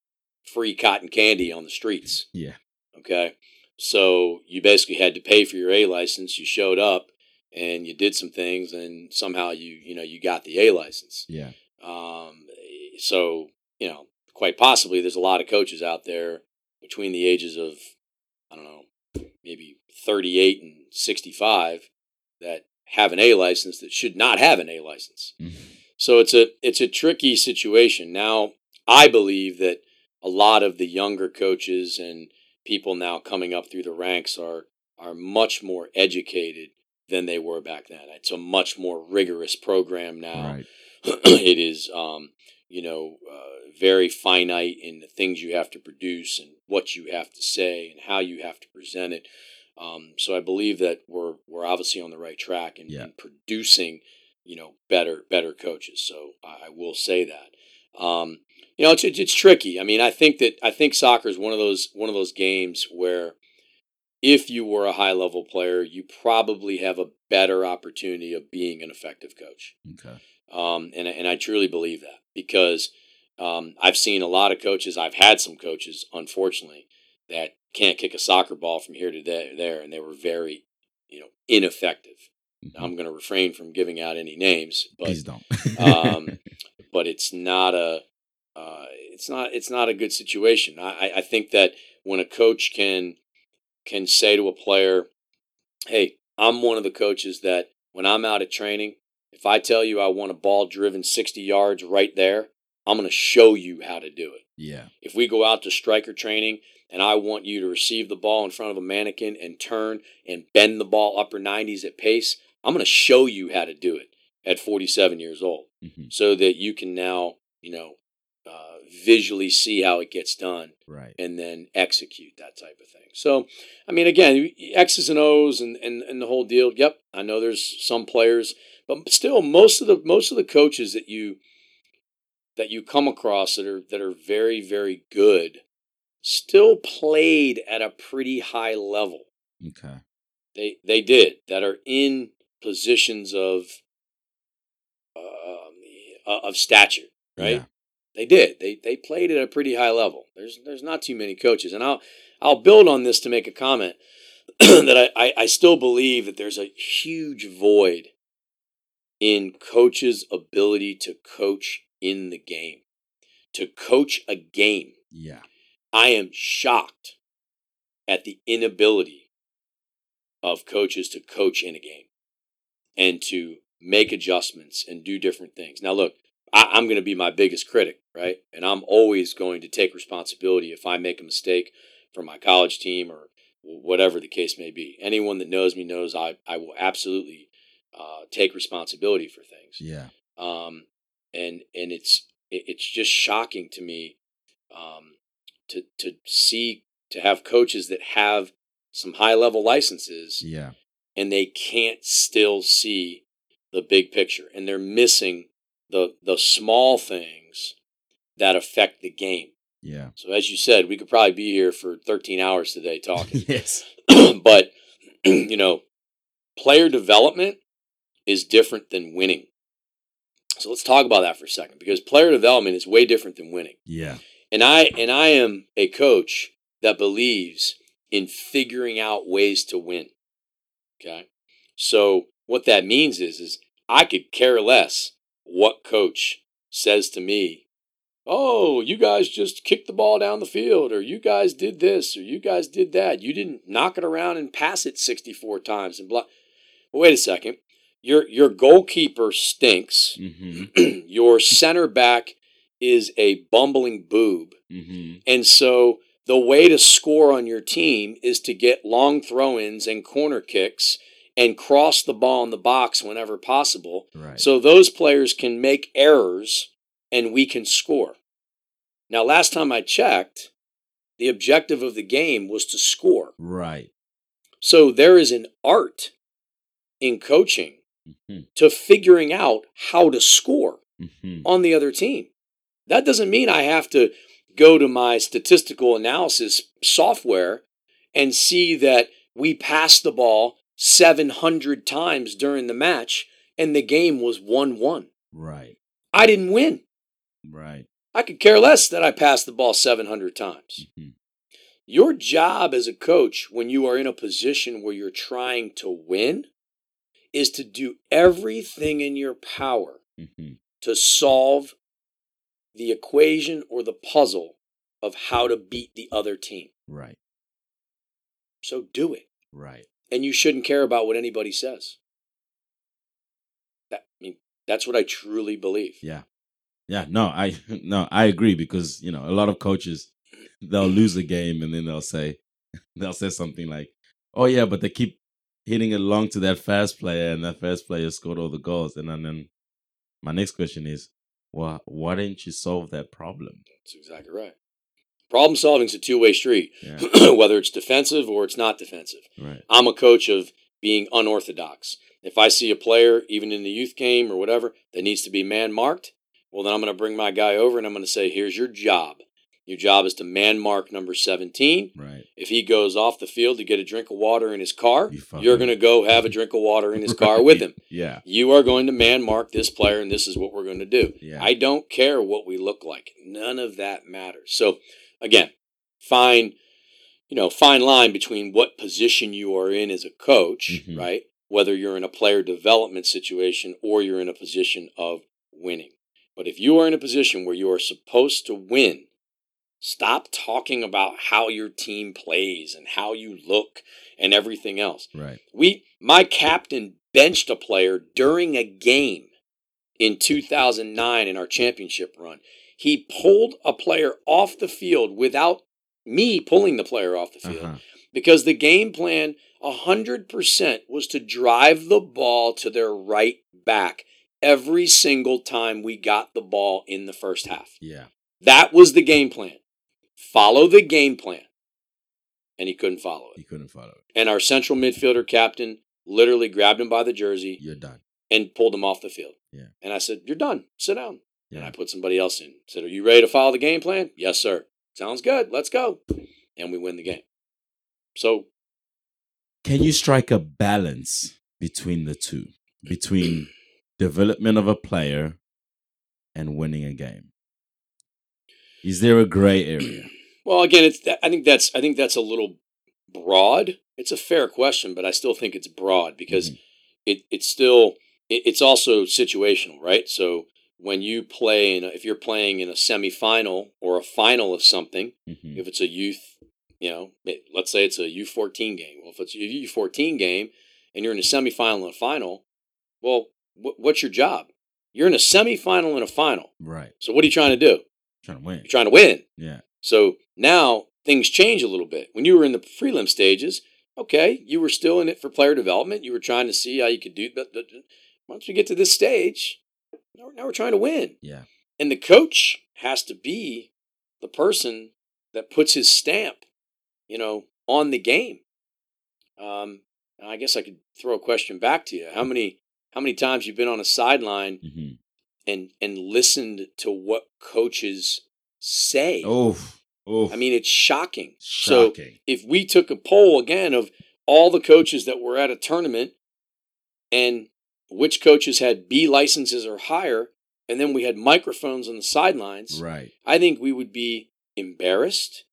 free cotton candy on the streets. Yeah. Okay. So you basically had to pay for your A license. You showed up and you did some things, and somehow you you know you got the A license. Yeah. Um, so you know, quite possibly, there's a lot of coaches out there between the ages of I don't know, maybe 38 and 65 that have an A license that should not have an A license. Mhm. So it's a it's a tricky situation. Now, I believe that a lot of the younger coaches and people now coming up through the ranks are are much more educated than they were back then. It's a much more rigorous program now Right. it is um, you know uh, very finite in the things you have to produce and what you have to say and how you have to present it um, so i believe that we're we're obviously on the right track in, Yeah. in producing you know better better coaches so i, I will say that um, you know it's, it's it's tricky i mean i think that i think soccer is one of those one of those games where if you were a high level player you probably have a better opportunity of being an effective coach Okay. um, and and I truly believe that because um, I've seen a lot of coaches. I've had some coaches, unfortunately, that can't kick a soccer ball from here to there, there and they were very, you know, ineffective. Mhm. I'm going to refrain from giving out any names, but Please don't. um, but it's not a uh, it's not it's not a good situation. I, I- think that when a coach can can say to a player, "Hey, I'm one of the coaches that when I'm out at training, if I tell you I want a ball driven 60 yards right there, I'm going to show you how to do it. yeah. If we go out to striker training and I want you to receive the ball in front of a mannequin and turn and bend the ball upper 90s at pace, I'm going to show you how to do it at 47 years old Mhm. so that you can now, you know, visually see how it gets done Right. and then execute that type of thing. So, I mean, again, X's and O's and, and, and the whole deal. Yep, I know there's some players, but still, most of the most of the coaches that you that you come across that are that are very very good still played at a pretty high level. Okay. They they did that are in positions of um, uh, of stature, right? Yeah. They did. They they played at a pretty high level. There's there's not too many coaches, and I'll I'll build on this to make a comment that I, I I still believe that there's a huge void in coaches' ability to coach in the game, to coach a game. Yeah. I am shocked at the inability of coaches to coach in a game and to make adjustments and do different things. Now, look, I, I'm going to be my biggest critic, right? And I'm always going to take responsibility if I make a mistake for my college team or whatever the case may be. Anyone that knows me knows I, I will absolutely uh, take responsibility for things Yeah. um, and and it's it, it's just shocking to me um, to to see to have coaches that have some high level licenses Yeah. and they can't still see the big picture and they're missing the the small things that affect the game. Yeah. So as you said, we could probably be here for 13 hours today talking. yes. but you know, player development is different than winning. So let's talk about that for a second because player development is way different than winning. Yeah. And I and I am a coach that believes in figuring out ways to win. Okay? So what that means is is I could care less what coach says to me, "Oh, you guys just kicked the ball down the field or you guys did this or you guys did that. You didn't knock it around and pass it 64 times and blah." Well, wait a second. Your your goalkeeper stinks. Mm-hmm. your center back is a bumbling boob. Mm-hmm. And so the way to score on your team is to get long throw ins and corner kicks and cross the ball in the box whenever possible. Right. So those players can make errors and we can score. Now, last time I checked, the objective of the game was to score. right. So there is an art in coaching Mm-hmm. to figuring out how to score Mm-hmm. on the other team. That doesn't mean I have to go to my statistical analysis software and see that we passed the ball 700 times during the match and the game was 1 1. Right. I didn't win. Right. I could care less that I passed the ball 700 times. Mm-hmm. Your job as a coach, when you are in a position where you're trying to win, is to do everything in your power Mm-hmm. to solve the equation or the puzzle of how to beat the other team. Right. So do it. Right. And you shouldn't care about what anybody says. That, I mean, that's what I truly believe. Yeah. Yeah. No, I no, I agree because you know a lot of coaches they'll lose a game and then they'll say they'll say something like, "Oh yeah, but they keep hitting it long to that fast player and that fast player scored all the goals." And then, then my next question is, well, why didn't you solve that problem? That's exactly right. Problem solving is a two way street, Yeah. whether it's defensive or it's not defensive. Right. I'm a coach of being unorthodox. If I see a player, even in the youth game or whatever, that needs to be man marked, well, then I'm going to bring my guy over and I'm going to say, here's your job. Your job is to man mark number 17. Right. If he goes off the field to get a drink of water in his car, you you're going to go have a drink of water in his car with him. Yeah. You are going to man mark this player, and this is what we're going to do. Yeah. I don't care what we look like. None of that matters. So, again, fine, you know, fine line between what position you are in as a coach, Mhm. right? Whether you're in a player development situation or you're in a position of winning. But if you are in a position where you are supposed to win, stop talking about how your team plays and how you look and everything else. Right. We my captain benched a player during a game in 2009 in our championship run. He pulled a player off the field without me pulling the player off the field Uh-huh. because the game plan 100% was to drive the ball to their right back every single time we got the ball in the first half. Yeah. That was the game plan. Follow the game plan. And he couldn't follow it. He couldn't follow it. And our central midfielder captain literally grabbed him by the jersey You're done. and pulled him off the field. Yeah. And I said, You're done. Sit down. And I put somebody else in. Said, Are you ready to follow the game plan? Yes, sir. Sounds good. Let's go. And we win the game. So Can you strike a balance between the two? Between development of a player and winning a game? Is there a gray area? Well, again, it's. I think that's. I think that's a little broad. It's a fair question, but I still think it's broad because Mhm. it. It's still. It, it's also situational, right? So when you play in, a, if you're playing in a semifinal or a final of something, Mhm. if it's a youth, you know, it- let's say it's a U fourteen game. Well, if it's a U fourteen game and you're in a semifinal and a final, well, wh- what's your job? You're in a semifinal and a final. Right. So what are you trying to do? Trying to win. You're trying to win. Yeah. So now things change a little bit. When you were in the prelim stages, okay, you were still in it for player development. You were trying to see how you could do. But once we get to this stage, now, now we're trying to win. Yeah. And the coach has to be the person that puts his stamp, you know, on the game. Um, I guess I could throw a question back to you. How many how many times you've been on a sideline hmm and and listened to what coaches say? Oh. Oh. I mean, it's shocking. So shocking. if we took a poll again of all the coaches that were at a tournament and which coaches had B licenses or higher, and then we had microphones on the sidelines, right. I think we would be embarrassed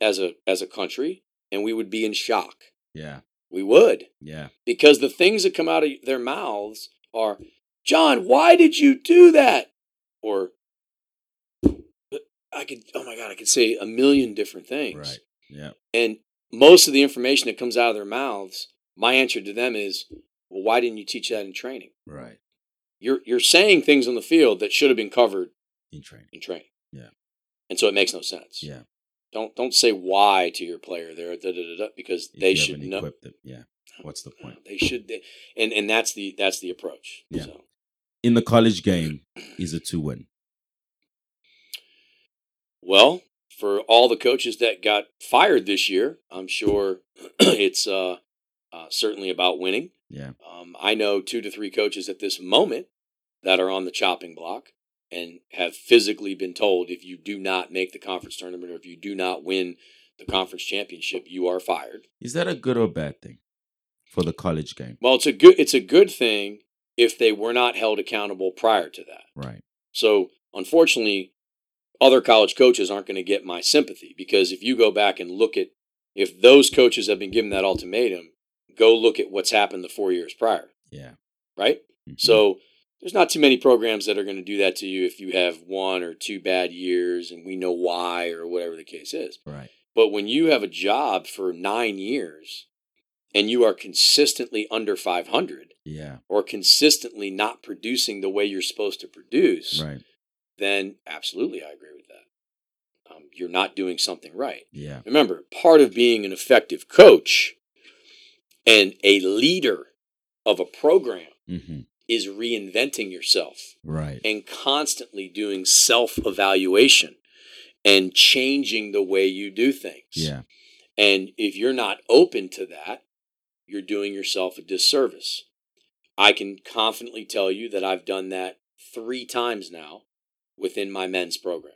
as a as a country and we would be in shock. Yeah. We would. Yeah. Because the things that come out of their mouths are, John, why did you do that? Or I could oh my god, I could say a million different things. Right. Yeah. And most of the information that comes out of their mouths, my answer to them is, well, why didn't you teach that in training? Right. You're you're saying things on the field that should have been covered In training. in training. Yeah. And so it makes no sense. Yeah. Don't don't say why to your player there da, da, da, da, because If they should know. them. Yeah. What's the point? They should, they, and and that's the that's the approach. Yeah. So. In the college game, is it to win? Well, for all the coaches that got fired this year, I'm sure it's uh, uh, certainly about winning. Yeah. Um, I know two to three coaches at this moment that are on the chopping block and have physically been told if you do not make the conference tournament or if you do not win the conference championship, you are fired. Is that a good or bad thing for the college game? Well, it's a good it's a good thing if they were not held accountable prior to that. Right. So, unfortunately, other college coaches aren't going to get my sympathy because if you go back and look at if those coaches have been given that ultimatum, go look at what's happened the four years prior, Yeah. right? Mhm. So, there's not too many programs that are going to do that to you if you have one or two bad years and we know why or whatever the case is. right. But when you have a job for nine years and you are consistently under 500 Yeah. or consistently not producing the way you're supposed to produce, Right. then absolutely I agree with that. Um, you're not doing something right. Yeah. Remember, part of being an effective coach and a leader of a program hmm is reinventing yourself Right. and constantly doing self evaluation and changing the way you do things. Yeah. And if you're not open to that, you're doing yourself a disservice. I can confidently tell you that I've done that three times now within my men's program.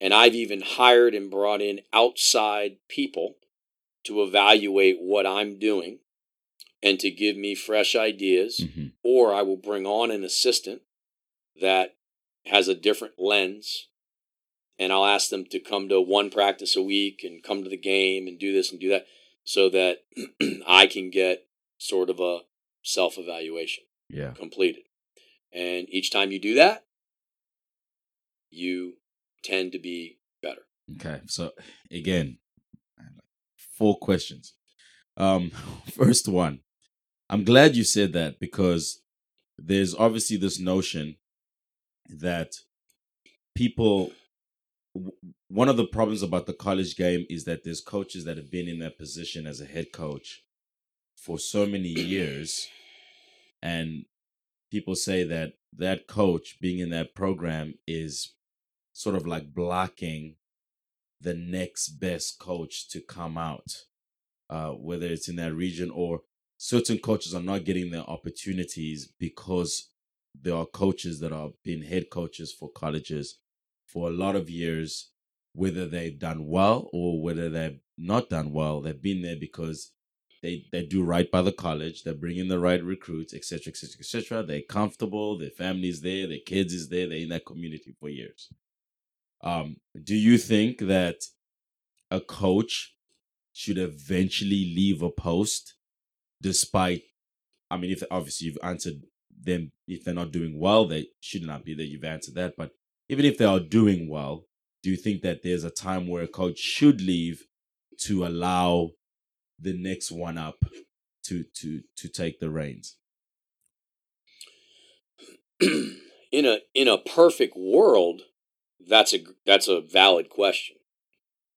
And I've even hired and brought in outside people to evaluate what I'm doing and to give me fresh ideas, hmm or I will bring on an assistant that has a different lens and I'll ask them to come to one practice a week and come to the game and do this and do that so that I can get sort of a self evaluation Yeah. completed. And each time you do that, you tend to be better. Okay. So again, I have like four questions. Um, first one, I'm glad you said that because there's obviously this notion that people one of the problems about the college game is that there's coaches that have been in that position as a head coach for so many years and people say that that coach being in that program is sort of like blocking the next best coach to come out, uh, whether it's in that region or certain coaches are not getting their opportunities because there are coaches that are being head coaches for colleges for a lot of years, whether they've done well or whether they've not done well. They've been there because they they do right by the college. They bring in the right recruits, etc., etc., etc. They're comfortable. Their family's there. Their kids is there. They're in that community for years. Um, do you think that a coach should eventually leave a post, despite? I mean, if obviously you've answered them, if they're not doing well, they should not be there. You've answered that, but even if they are doing well, do you think that there's a time where a coach should leave to allow the next one up to to to take the reins? in a in a perfect world, that's a that's a valid question.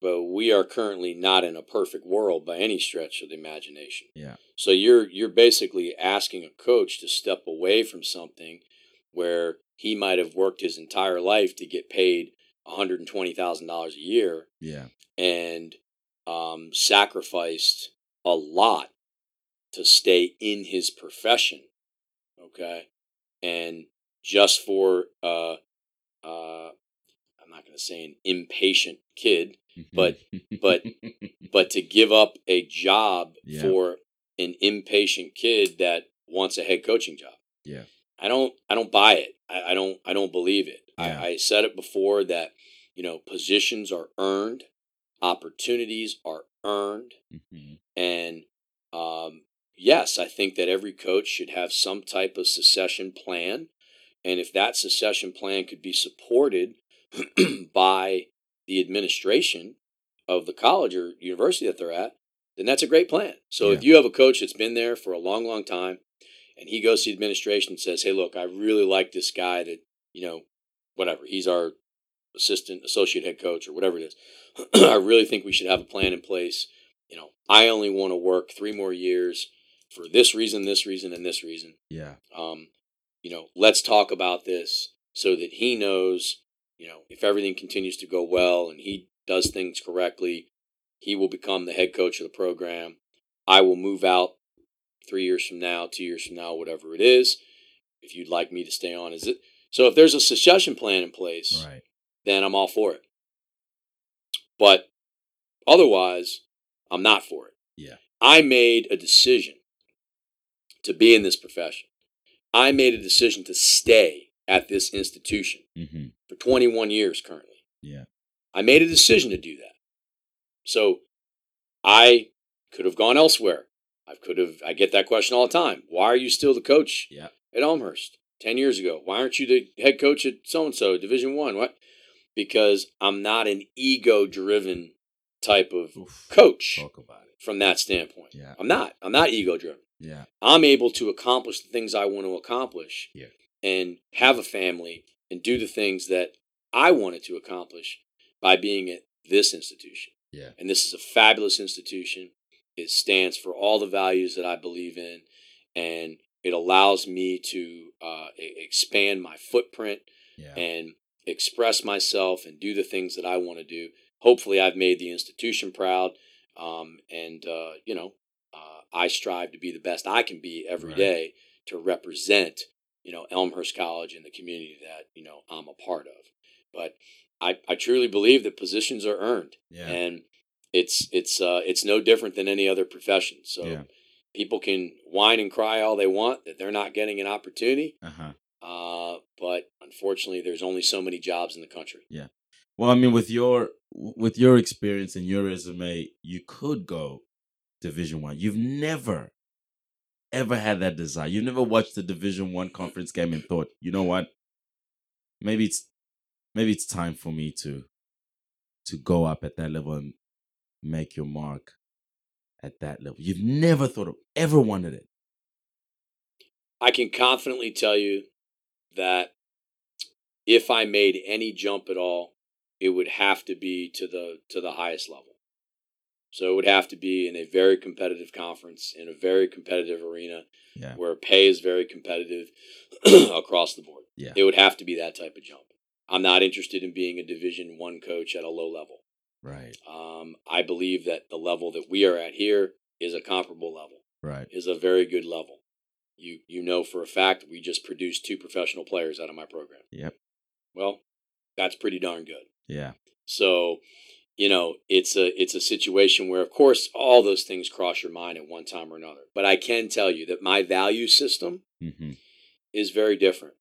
But we are currently not in a perfect world by any stretch of the imagination. Yeah. So you're you're basically asking a coach to step away from something where he might have worked his entire life to get paid $120,000 a year Yeah. and um, sacrificed a lot to stay in his profession. Okay. And just for, uh, uh, not going to say an impatient kid, But- but- but to give up a job Yeah. for an impatient kid that wants a head coaching job. Yeah. I don't I don't buy it. I, I don't I don't believe it. Yeah. I, I said it before that, you know, positions are earned, opportunities are earned, Mhm. and um, yes, I think that every coach should have some type of secession plan. And if that secession plan could be supported by the administration of the college or university that they're at, then that's a great plan. So if you have a coach that's been there for a long, long time, and he goes to the administration and says, "Hey, look, I really like this guy that you know, whatever he's our assistant, associate head coach, or whatever it is. I really think we should have a plan in place. You know, I only want to work three more years for this reason, this reason, and this reason. yeah. Um, you know, let's talk about this so that he knows, you know, if everything continues to go well and he does things correctly, he will become the head coach of the program. I will move out three years from now, two years from now, whatever it is. If you'd like me to stay on, is it? So if there's a succession plan in place, Right. then I'm all for it. But otherwise, I'm not for it. Yeah. I made a decision to be in this profession. I made a decision to stay at this institution Mm-hmm. for 21 years currently. Yeah. I made a decision to do that. So I could have gone elsewhere. I could have I get that question all the time. Why are you still the coach Yeah. at Elmhurst 10 years ago? Why aren't you the head coach at so and so Division 1? What? Because I'm not an ego-driven type of Oof. coach Talk about it. from that standpoint. Yeah. I'm not. I'm not ego-driven. Yeah. I'm able to accomplish the things I want to accomplish Yeah. And have a family and do the things that I wanted to accomplish by being at this institution. Yeah. And this is a fabulous institution. It stands for all the values that I believe in, and it allows me to uh, expand my footprint Yeah. and express myself and do the things that I want to do. Hopefully, I've made the institution proud, um, and uh, you know, uh, I strive to be the best I can be every Right. day to represent, you know, Elmhurst College and the community that you know I'm a part of. But I, I truly believe that positions are earned, Yeah. and it's it's uh, it's no different than any other profession. So Yeah. people can whine and cry all they want that they're not getting an opportunity. Uh huh. Uh, but unfortunately, there's only so many jobs in the country. Yeah. Well, I mean, with your with your experience and your resume, you could go Division One. You've never ever had that desire. You've never watched the Division One conference game and thought, you know what? Maybe it's maybe it's time for me to to go up at that level and make your mark at that level. You've never thought of ever wanted it. I can confidently tell you that if I made any jump at all, it would have to be to the to the highest level. So it would have to be in a very competitive conference in a very competitive arena Yeah. where pay is very competitive across the board. Yeah. It would have to be that type of jump. I'm not interested in being a Division One coach at a low level. Right. Um, I believe that the level that we are at here is a comparable level, Right. is a very good level. You you know for a fact we just produced two professional players out of my program. Yep. Well, that's pretty darn good. Yeah. So, you know, it's a it's a situation where, of course, all those things cross your mind at one time or another. But I can tell you that my value system Mm-hmm. is very different.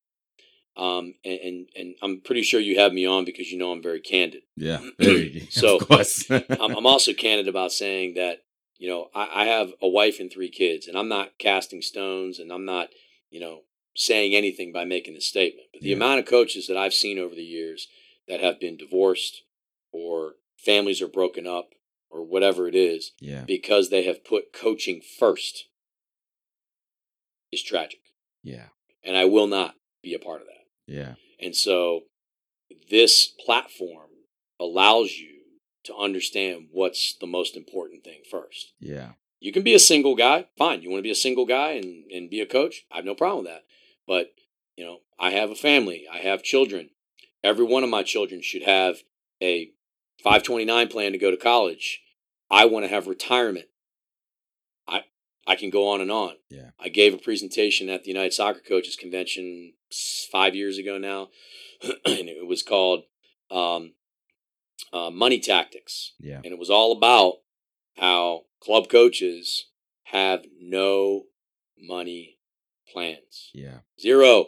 Um, and, and and I'm pretty sure you have me on because you know I'm very candid. Yeah. Very. So. I'm, I'm also candid about saying that you know I, I have a wife and three kids, and I'm not casting stones, and I'm not you know saying anything by making this statement. But the Yeah. amount of coaches that I've seen over the years that have been divorced, or families are broken up, or whatever it is, yeah. because they have put coaching first, is tragic, Yeah. and I will not be a part of that. Yeah. And so this platform allows you to understand what's the most important thing first. Yeah. You can be a single guy, fine. You want to be a single guy and, and be a coach? I have no problem with that. But, you know, I have a family, I have children. Every one of my children should have a 529 plan to go to college. I want to have retirement. I I can go on and on. Yeah. I gave a presentation at the United Soccer Coaches Convention five years ago now, and it was called um, uh, Money Tactics. Yeah. And it was all about how club coaches have no money plans. Yeah. Zero.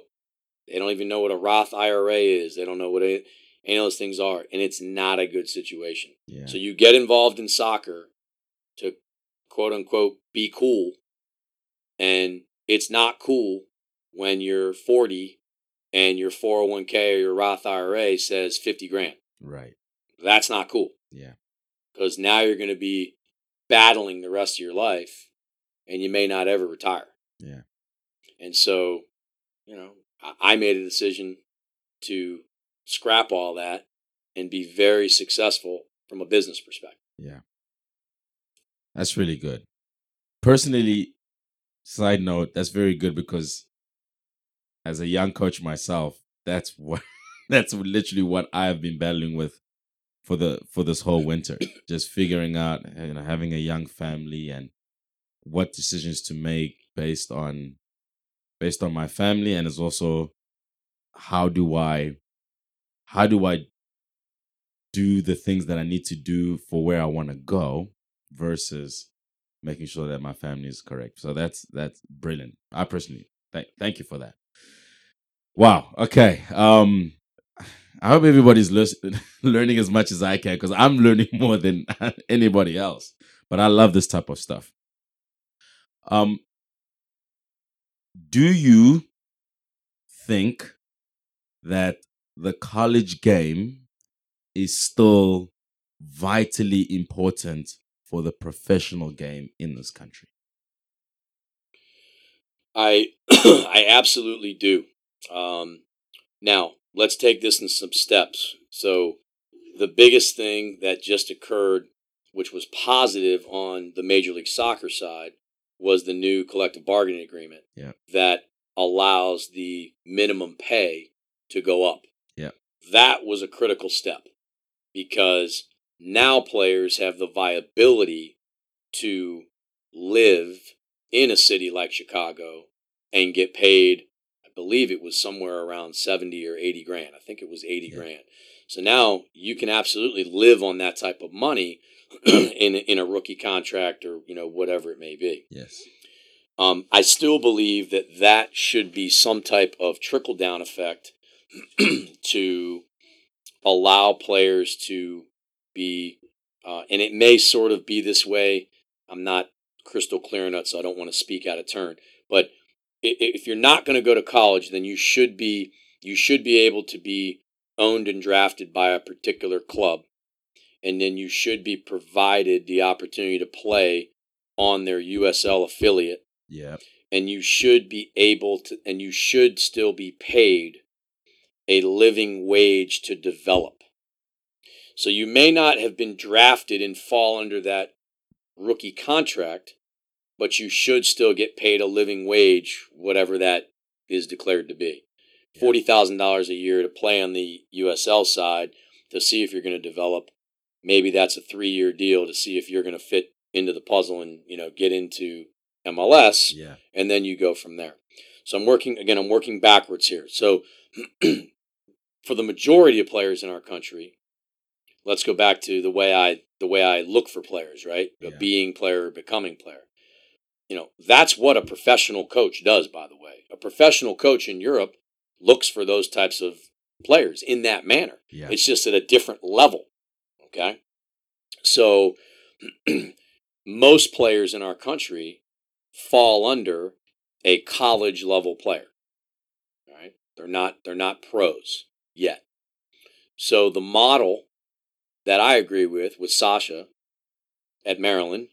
They don't even know what a Roth IRA is. They don't know what any, any of those things are. And it's not a good situation. Yeah. So you get involved in soccer to quote unquote be cool. And it's not cool when you're 40 and your 401k or your Roth IRA says 50 grand. Right. That's not cool Yeah. because now you're going to be battling the rest of your life and you may not ever retire. Yeah. And so, you know, I made a decision to scrap all that and be very successful from a business perspective. Yeah. That's really good. Personally, side note, that's very good because as a young coach myself, that's what that's literally what I've been battling with for the for this whole winter. Just figuring out, you know, having a young family and what decisions to make based on based on my family and it's also how do I how do I do the things that I need to do for where I want to go versus making sure that my family is correct. So that's that's brilliant. I personally thank thank you for that. Wow. Okay. Um I hope everybody's lis- learning as much as I can because I'm learning more than anybody else. But I love this type of stuff. Um, do you think that the college game is still vitally important for the professional game in this country? I I absolutely do. Um, now let's take this in some steps. So the biggest thing that just occurred, which was positive on the Major League Soccer side, was the new collective bargaining agreement Yeah. that allows the minimum pay to go up. That was a critical step because now players have the viability to live in a city like Chicago and get paid, I believe it was somewhere around 70 or 80 grand. I think it was 80 Yeah. grand. So now you can absolutely live on that type of money in in a rookie contract or you know whatever it may be. Yes. Um, I still believe that that should be some type of trickle down effect to allow players to be, uh, and it may sort of be this way. I'm not crystal clear it, so I don't want to speak out of turn. But if you're not going to go to college, then you should be you should be able to be owned and drafted by a particular club, and then you should be provided the opportunity to play on their USL affiliate Yeah. and you should be able to and you should still be paid a living wage to develop so you may not have been drafted and fall under that rookie contract but you should still get paid a living wage whatever that is declared to be forty thousand dollars a year to play on the USL side to see if you're going to develop. Maybe that's a three year deal to see if you're going to fit into the puzzle and you know get into MLS, Yeah. and then you go from there. So I'm working again. I'm working backwards here. So for the majority of players in our country, let's go back to the way I the way I look for players, right? Yeah. Being player, becoming player. You know, that's what a professional coach does, by the way. A professional coach in Europe looks for those types of players in that manner. Yeah. It's just at a different level. Okay. So most players in our country fall under a college level player. All right. They're not they're not pros yet. So the model that I agree with with Sasha at Maryland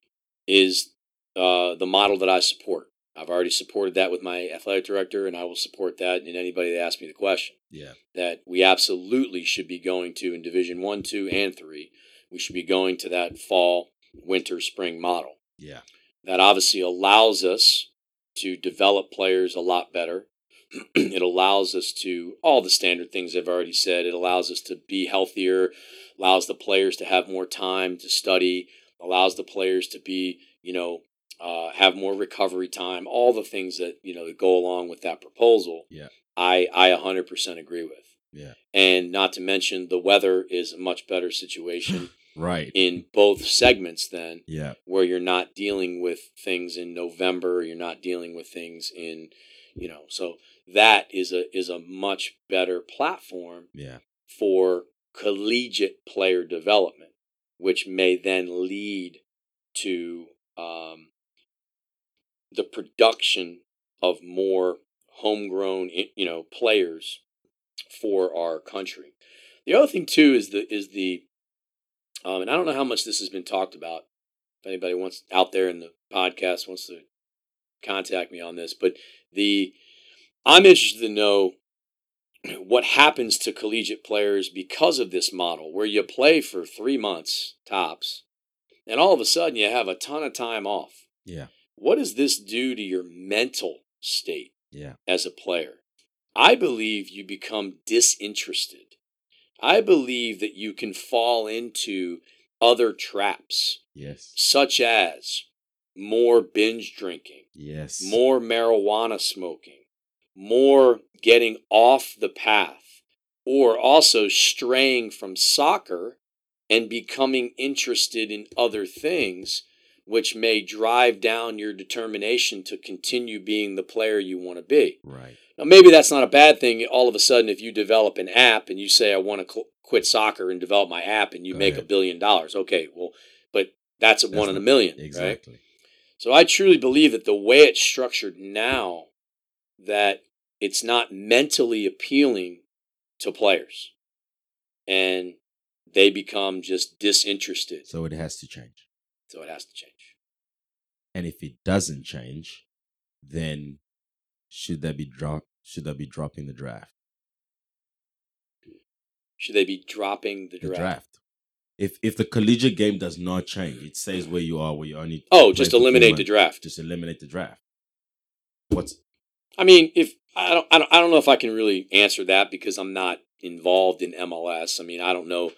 is uh, the model that I support. I've already supported that with my athletic director, and I will support that in anybody that asks me the question Yeah. that we absolutely should be going to in Division One, Two, and Three. We should be going to that fall, winter, spring model. Yeah. That obviously allows us to develop players a lot better. it allows us to all the standard things I've already said. It allows us to be healthier, allows the players to have more time to study, allows the players to be, you know, uh, have more recovery time. All the things that you know that go along with that proposal. Yeah. I I 100% agree with. Yeah. And not to mention the weather is a much better situation Right. in both segments then yeah. where you're not dealing with things in November, you're not dealing with things in, you know, so that is a is a much better platform Yeah. for collegiate player development, which may then lead to um, the production of more homegrown, you know, players for our country. The other thing too is the is the, um, and I don't know how much this has been talked about. If anybody wants out there in the podcast wants to contact me on this, but the I'm interested to know what happens to collegiate players because of this model where you play for three months tops and all of a sudden you have a ton of time off. Yeah. What does this do to your mental state Yeah. as a player? I believe you become disinterested. I believe that you can fall into other traps, Yes. such as more binge drinking, Yes. more marijuana smoking, more getting off the path, or also straying from soccer and becoming interested in other things, which may drive down your determination to continue being the player you want to be. Right. Now, maybe that's not a bad thing. All of a sudden, if you develop an app and you say, I want to cl- quit soccer and develop my app and you Go make a billion dollars. Okay, well, but that's a That's one in a million, right? Exactly. So I truly believe that the way it's structured now, that it's not mentally appealing to players, and they become just disinterested. So it has to change. So it has to change. And if it doesn't change, then should that be drop? Should that be dropping the draft? Should they be dropping the The draft? draft. If if the collegiate game does not change, it stays where you are, where you only. Oh, just eliminate the draft. Just eliminate the draft. What's I mean, if I don't, I don't, I don't know if I can really answer that because I'm not involved in MLS. I mean, I don't know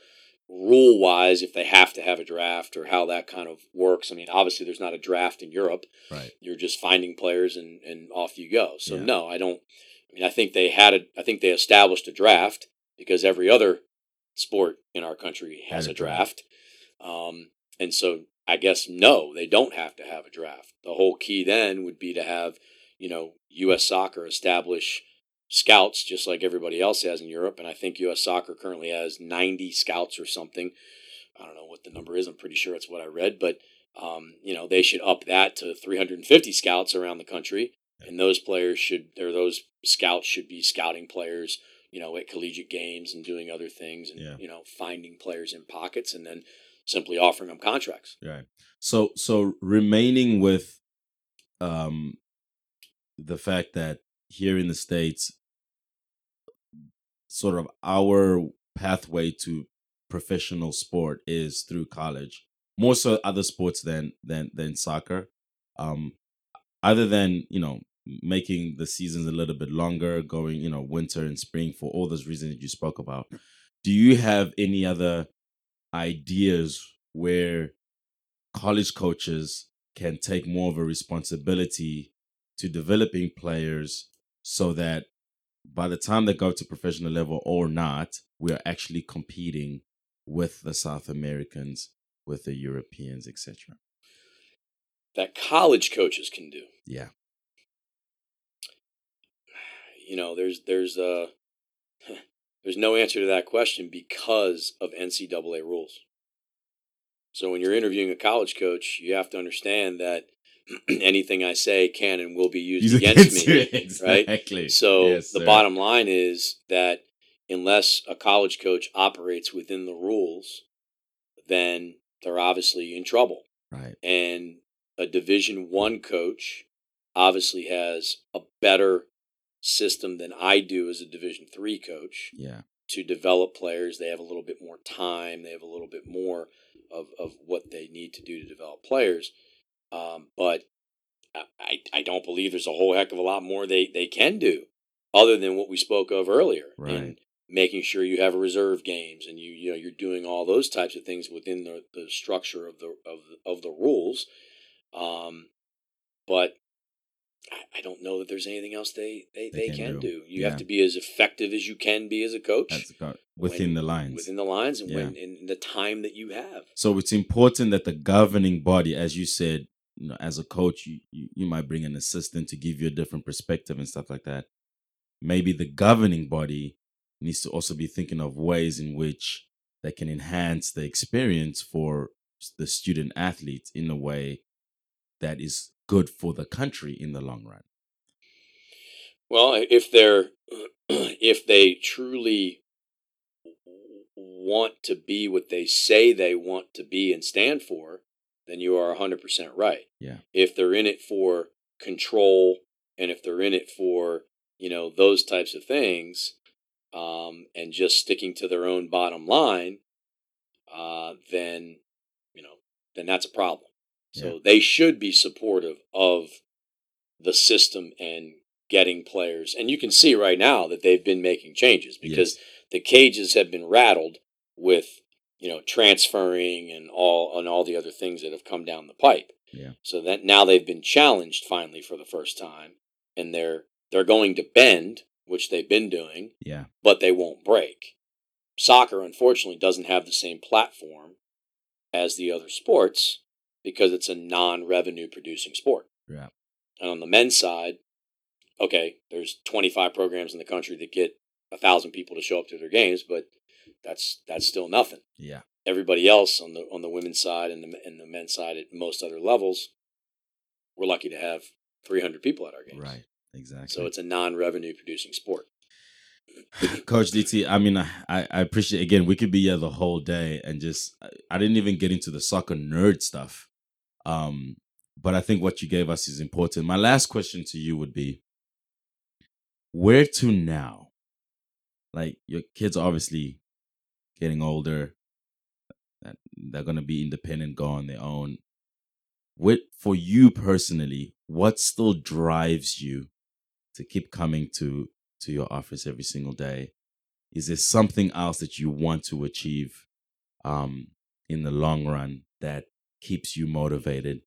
rule wise if they have to have a draft or how that kind of works. I mean, obviously, there's not a draft in Europe. right? You're just finding players and and off you go. So Yeah. no, I don't. I mean, I think they had a. I think they established a draft because every other sport in our country has a a draft. Um, and so I guess no, they don't have to have a draft. The whole key then would be to have, you know, U.S. Soccer establish scouts just like everybody else has in Europe. And I think U.S. Soccer currently has 90 scouts or something. I don't know what the number is. I'm pretty sure it's what I read, but um, you know, they should up that to 350 scouts around the country. And those players should, or those scouts should be scouting players, you know, at collegiate games and doing other things and, Yeah. you know, finding players in pockets and then simply offering them contracts. Right. So so remaining with um the fact that here in the states sort of our pathway to professional sport is through college. More so other sports than than than soccer. Um other than, you know, making the seasons a little bit longer, going, you know, winter and spring for all those reasons that you spoke about. Do you have any other ideas where college coaches can take more of a responsibility to developing players so that by the time they go to professional level or not, we are actually competing with the South Americans, with the Europeans, etc. That college coaches can do. Yeah. You know, there's there's uh there's no answer to that question because of NCAA rules. So when you're interviewing a college coach, you have to understand that anything I say can and will be used Use against, me. exactly. Right? So Yes, the sir. bottom line is that unless a college coach operates within the rules, then they're obviously in trouble. Right. And a Division One coach obviously has a better system than I do as a Division Three coach Yeah. to develop players. They have a little bit more time. They have a little bit more of, of what they need to do to develop players. Um, but I, I don't believe there's a whole heck of a lot more they, they can do other than what we spoke of earlier. Right. And making sure you have reserve games and you you know you're doing all those types of things within the, the structure of the of the, of the rules. Um, but I, I don't know that there's anything else they they, They they, can can, do. do. You Yeah. have to be as effective as you can be as a coach That's got within when- the lines. within the lines and Yeah. when in the time that you have. So it's important that the governing body, as you said, you know, as a coach, you, you, you might bring an assistant to give you a different perspective and stuff like that. Maybe the governing body needs to also be thinking of ways in which they can enhance the experience for the student athletes in a way that is good for the country in the long run. Well, if they're if they truly want to be what they say they want to be and stand for, then you are 100% right. Yeah. If they're in it for control and if they're in it for, you know, those types of things um, and just sticking to their own bottom line, uh, then, you know, then that's a problem. So Yeah. they should be supportive of the system and getting players. And you can see right now that they've been making changes because the cages have been rattled with, you know, transferring and all and all the other things that have come down the pipe. Yeah. So that now they've been challenged finally for the first time and they're they're going to bend, which they've been doing, Yeah. but they won't break. Soccer unfortunately doesn't have the same platform as the other sports because it's a non-revenue producing sport. Yeah. And on the men's side, okay, there's 25 programs in the country that get a thousand people to show up to their games, but that's that's still nothing. Yeah. Everybody else on the on the women's side and the and the men's side at most other levels, we're lucky to have 300 people at our games. Right. Exactly. So it's a non-revenue producing sport. Coach DT, I mean, I, I appreciate again. We could be here the whole day and just. I- didn't even get into the soccer nerd stuff, um, but I think what you gave us is important. My last question to you would be, where to now? Like your kids are obviously getting older. They're gonna be independent, go on their own. What for you personally? What still drives you to keep coming to to your office every single day? Is there something else that you want to achieve um, in the long run that keeps you motivated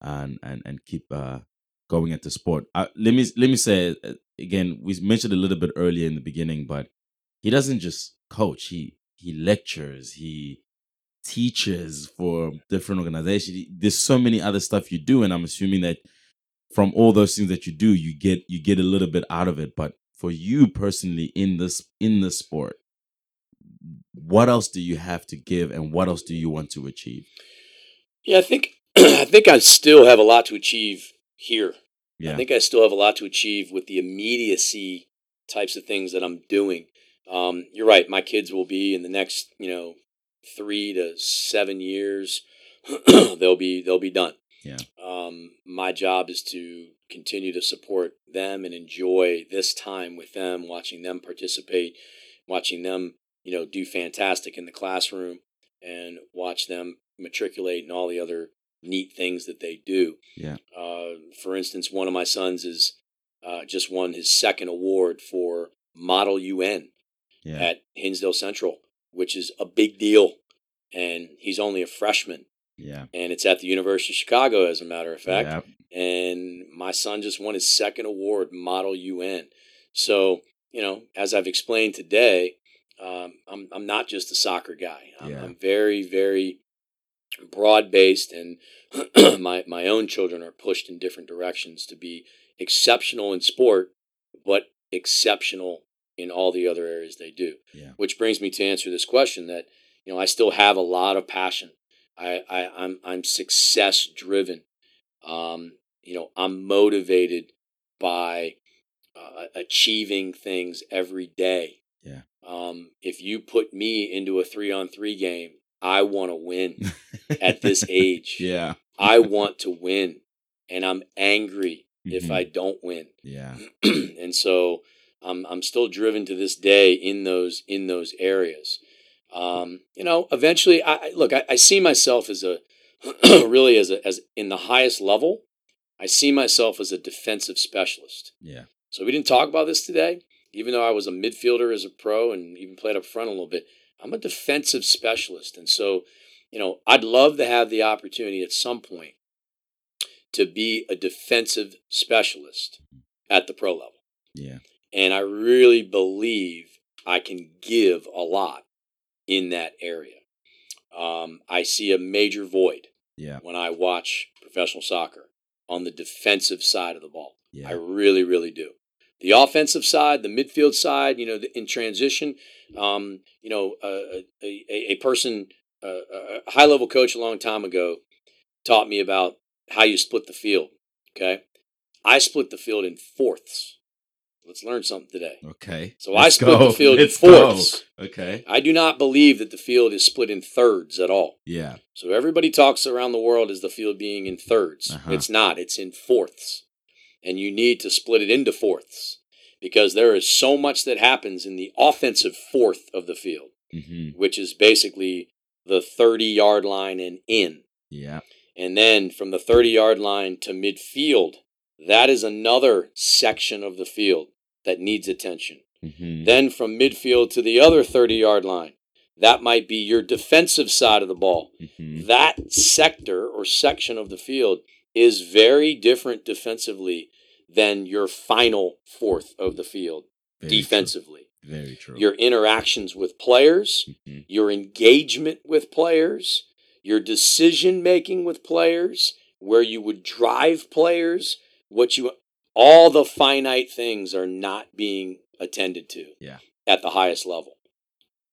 and and and keep uh, going at the sport? Uh, let me let me say uh, again. We mentioned a little bit earlier in the beginning, but he doesn't just coach. He he lectures. He teaches for different organizations. There's so many other stuff you do, and I'm assuming that from all those things that you do, you get you get a little bit out of it. But for you personally in this in this sport, what else do you have to give, and what else do you want to achieve? Yeah, I think I think I still have a lot to achieve here. Yeah, I think I still have a lot to achieve with the immediacy types of things that I'm doing. Um, you're right. My kids will be in the next, you know, three to seven years. they'll be they'll be done. Yeah. Um, my job is to continue to support them and enjoy this time with them, watching them participate, watching them, you know, do fantastic in the classroom, and watch them matriculate and all the other neat things that they do. yeah, Uh, for instance, one of my sons is uh, just won his second award for Model UN Yeah. at Hinsdale Central, which is a big deal. And he's only a freshman, yeah. and it's at the University of Chicago, as a matter of fact. Yeah. And my son just won his second award, Model UN. So, you know, as I've explained today, um, I'm, I'm not just a soccer guy. I'm, Yeah. I'm very, very broad based, and my, my own children are pushed in different directions to be exceptional in sport, but exceptional in all the other areas they do. Yeah. Which brings me to answer this question that, you know, I still have a lot of passion. I, I I'm I'm success driven. Um, you know, I'm motivated by uh, achieving things every day. Yeah. Um, if you put me into a three on three game, I want to win. At this age. yeah. I want to win, and I'm angry if Mhm. I don't win. Yeah. and so I'm I'm still driven to this day in those in those areas. Um, you know, eventually, I look. I, I see myself as a really as a as in the highest level. I see myself as a defensive specialist. Yeah. So we didn't talk about this today, even though I was a midfielder as a pro and even played up front a little bit. I'm a defensive specialist, and so you know, I'd love to have the opportunity at some point to be a defensive specialist at the pro level. Yeah. And I really believe I can give a lot in that area. Um, I see a major void Yeah. when I watch professional soccer on the defensive side of the ball. I really, really do. The offensive side, the midfield side, you know, in transition, um, you know, a, a, a person, uh, a high level coach a long time ago taught me about how you split the field. Okay. I split the field in fourths. Let's learn something today. Okay. So I Let's split go. the field in Let's go. fourths. Okay. I do not believe that the field is split in thirds at all. Yeah. So everybody talks around the world as the field being in 3rds Uh-huh. It's not, it's in fourths. And you need to split it into fourths because there is so much that happens in the offensive fourth of the field, hmm which is basically the 30 yard line and in. Yeah. And then from the 30 yard line to midfield, that is another section of the field that needs attention. hmm Then from midfield to the other 30 yard line, that might be your defensive side of the ball hmm that sector or section of the field is very different defensively than your final fourth of the field defensively. Very true. Your interactions with players, Mhm. your engagement with players, your decision making with players, where you would drive players, what you all the finite things are not being attended to Yeah. at the highest level.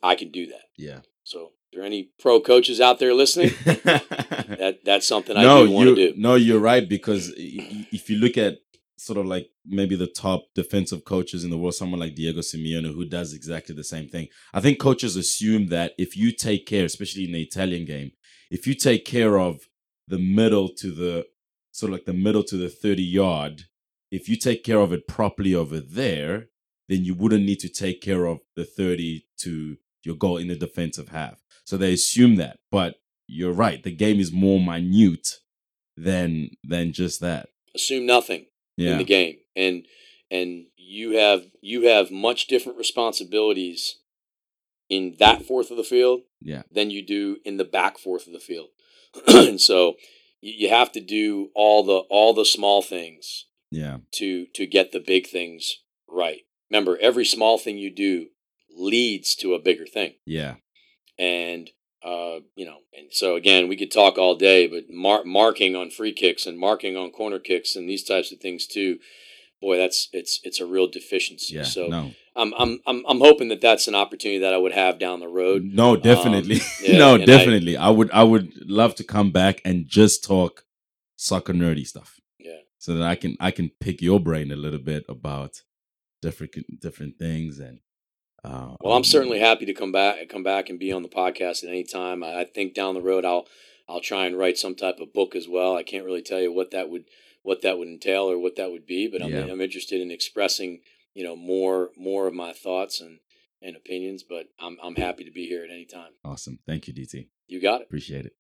I can do that. Yeah. So, are there any pro coaches out there listening? that that's something I no, do want to do. no, you're right because if you look at sort of like maybe the top defensive coaches in the world, someone like Diego Simeone who does exactly the same thing. I think coaches assume that if you take care, especially in the Italian game, if you take care of the middle to the sort of like the middle to the 30 yard, if you take care of it properly over there, then you wouldn't need to take care of the 30 to your goal in the defensive half. So they assume that. But you're right, the game is more minute than than just that. Assume nothing in the game, and and you have you have much different responsibilities in that fourth of the field Yeah. than you do in the back fourth of the field, and so you, you have to do all the all the small things Yeah. to to get the big things right. Remember, every small thing you do leads to a bigger thing. Yeah. and uh, you know, and so again, we could talk all day, but mar- marking on free kicks and marking on corner kicks and these types of things too, boy, that's it's it's a real deficiency. Yeah. so no. I'm I'm I'm I'm hoping that that's an opportunity that I would have down the road. No, definitely. yeah, no, and I- definitely. I, would I would love to come back and just talk soccer nerdy stuff. So that I can I can pick your brain a little bit about different different things and uh Well, I'm certainly happy to come back come back and be on the podcast at any time. I, I think down the road I'll I'll try and write some type of book as well. I can't really tell you what that would what that would entail or what that would be, but I'm Yeah. I'm interested in expressing you know more more of my thoughts and and opinions. But I'm I'm happy to be here at any time. awesome. Thank you, DT. You got it. Appreciate it.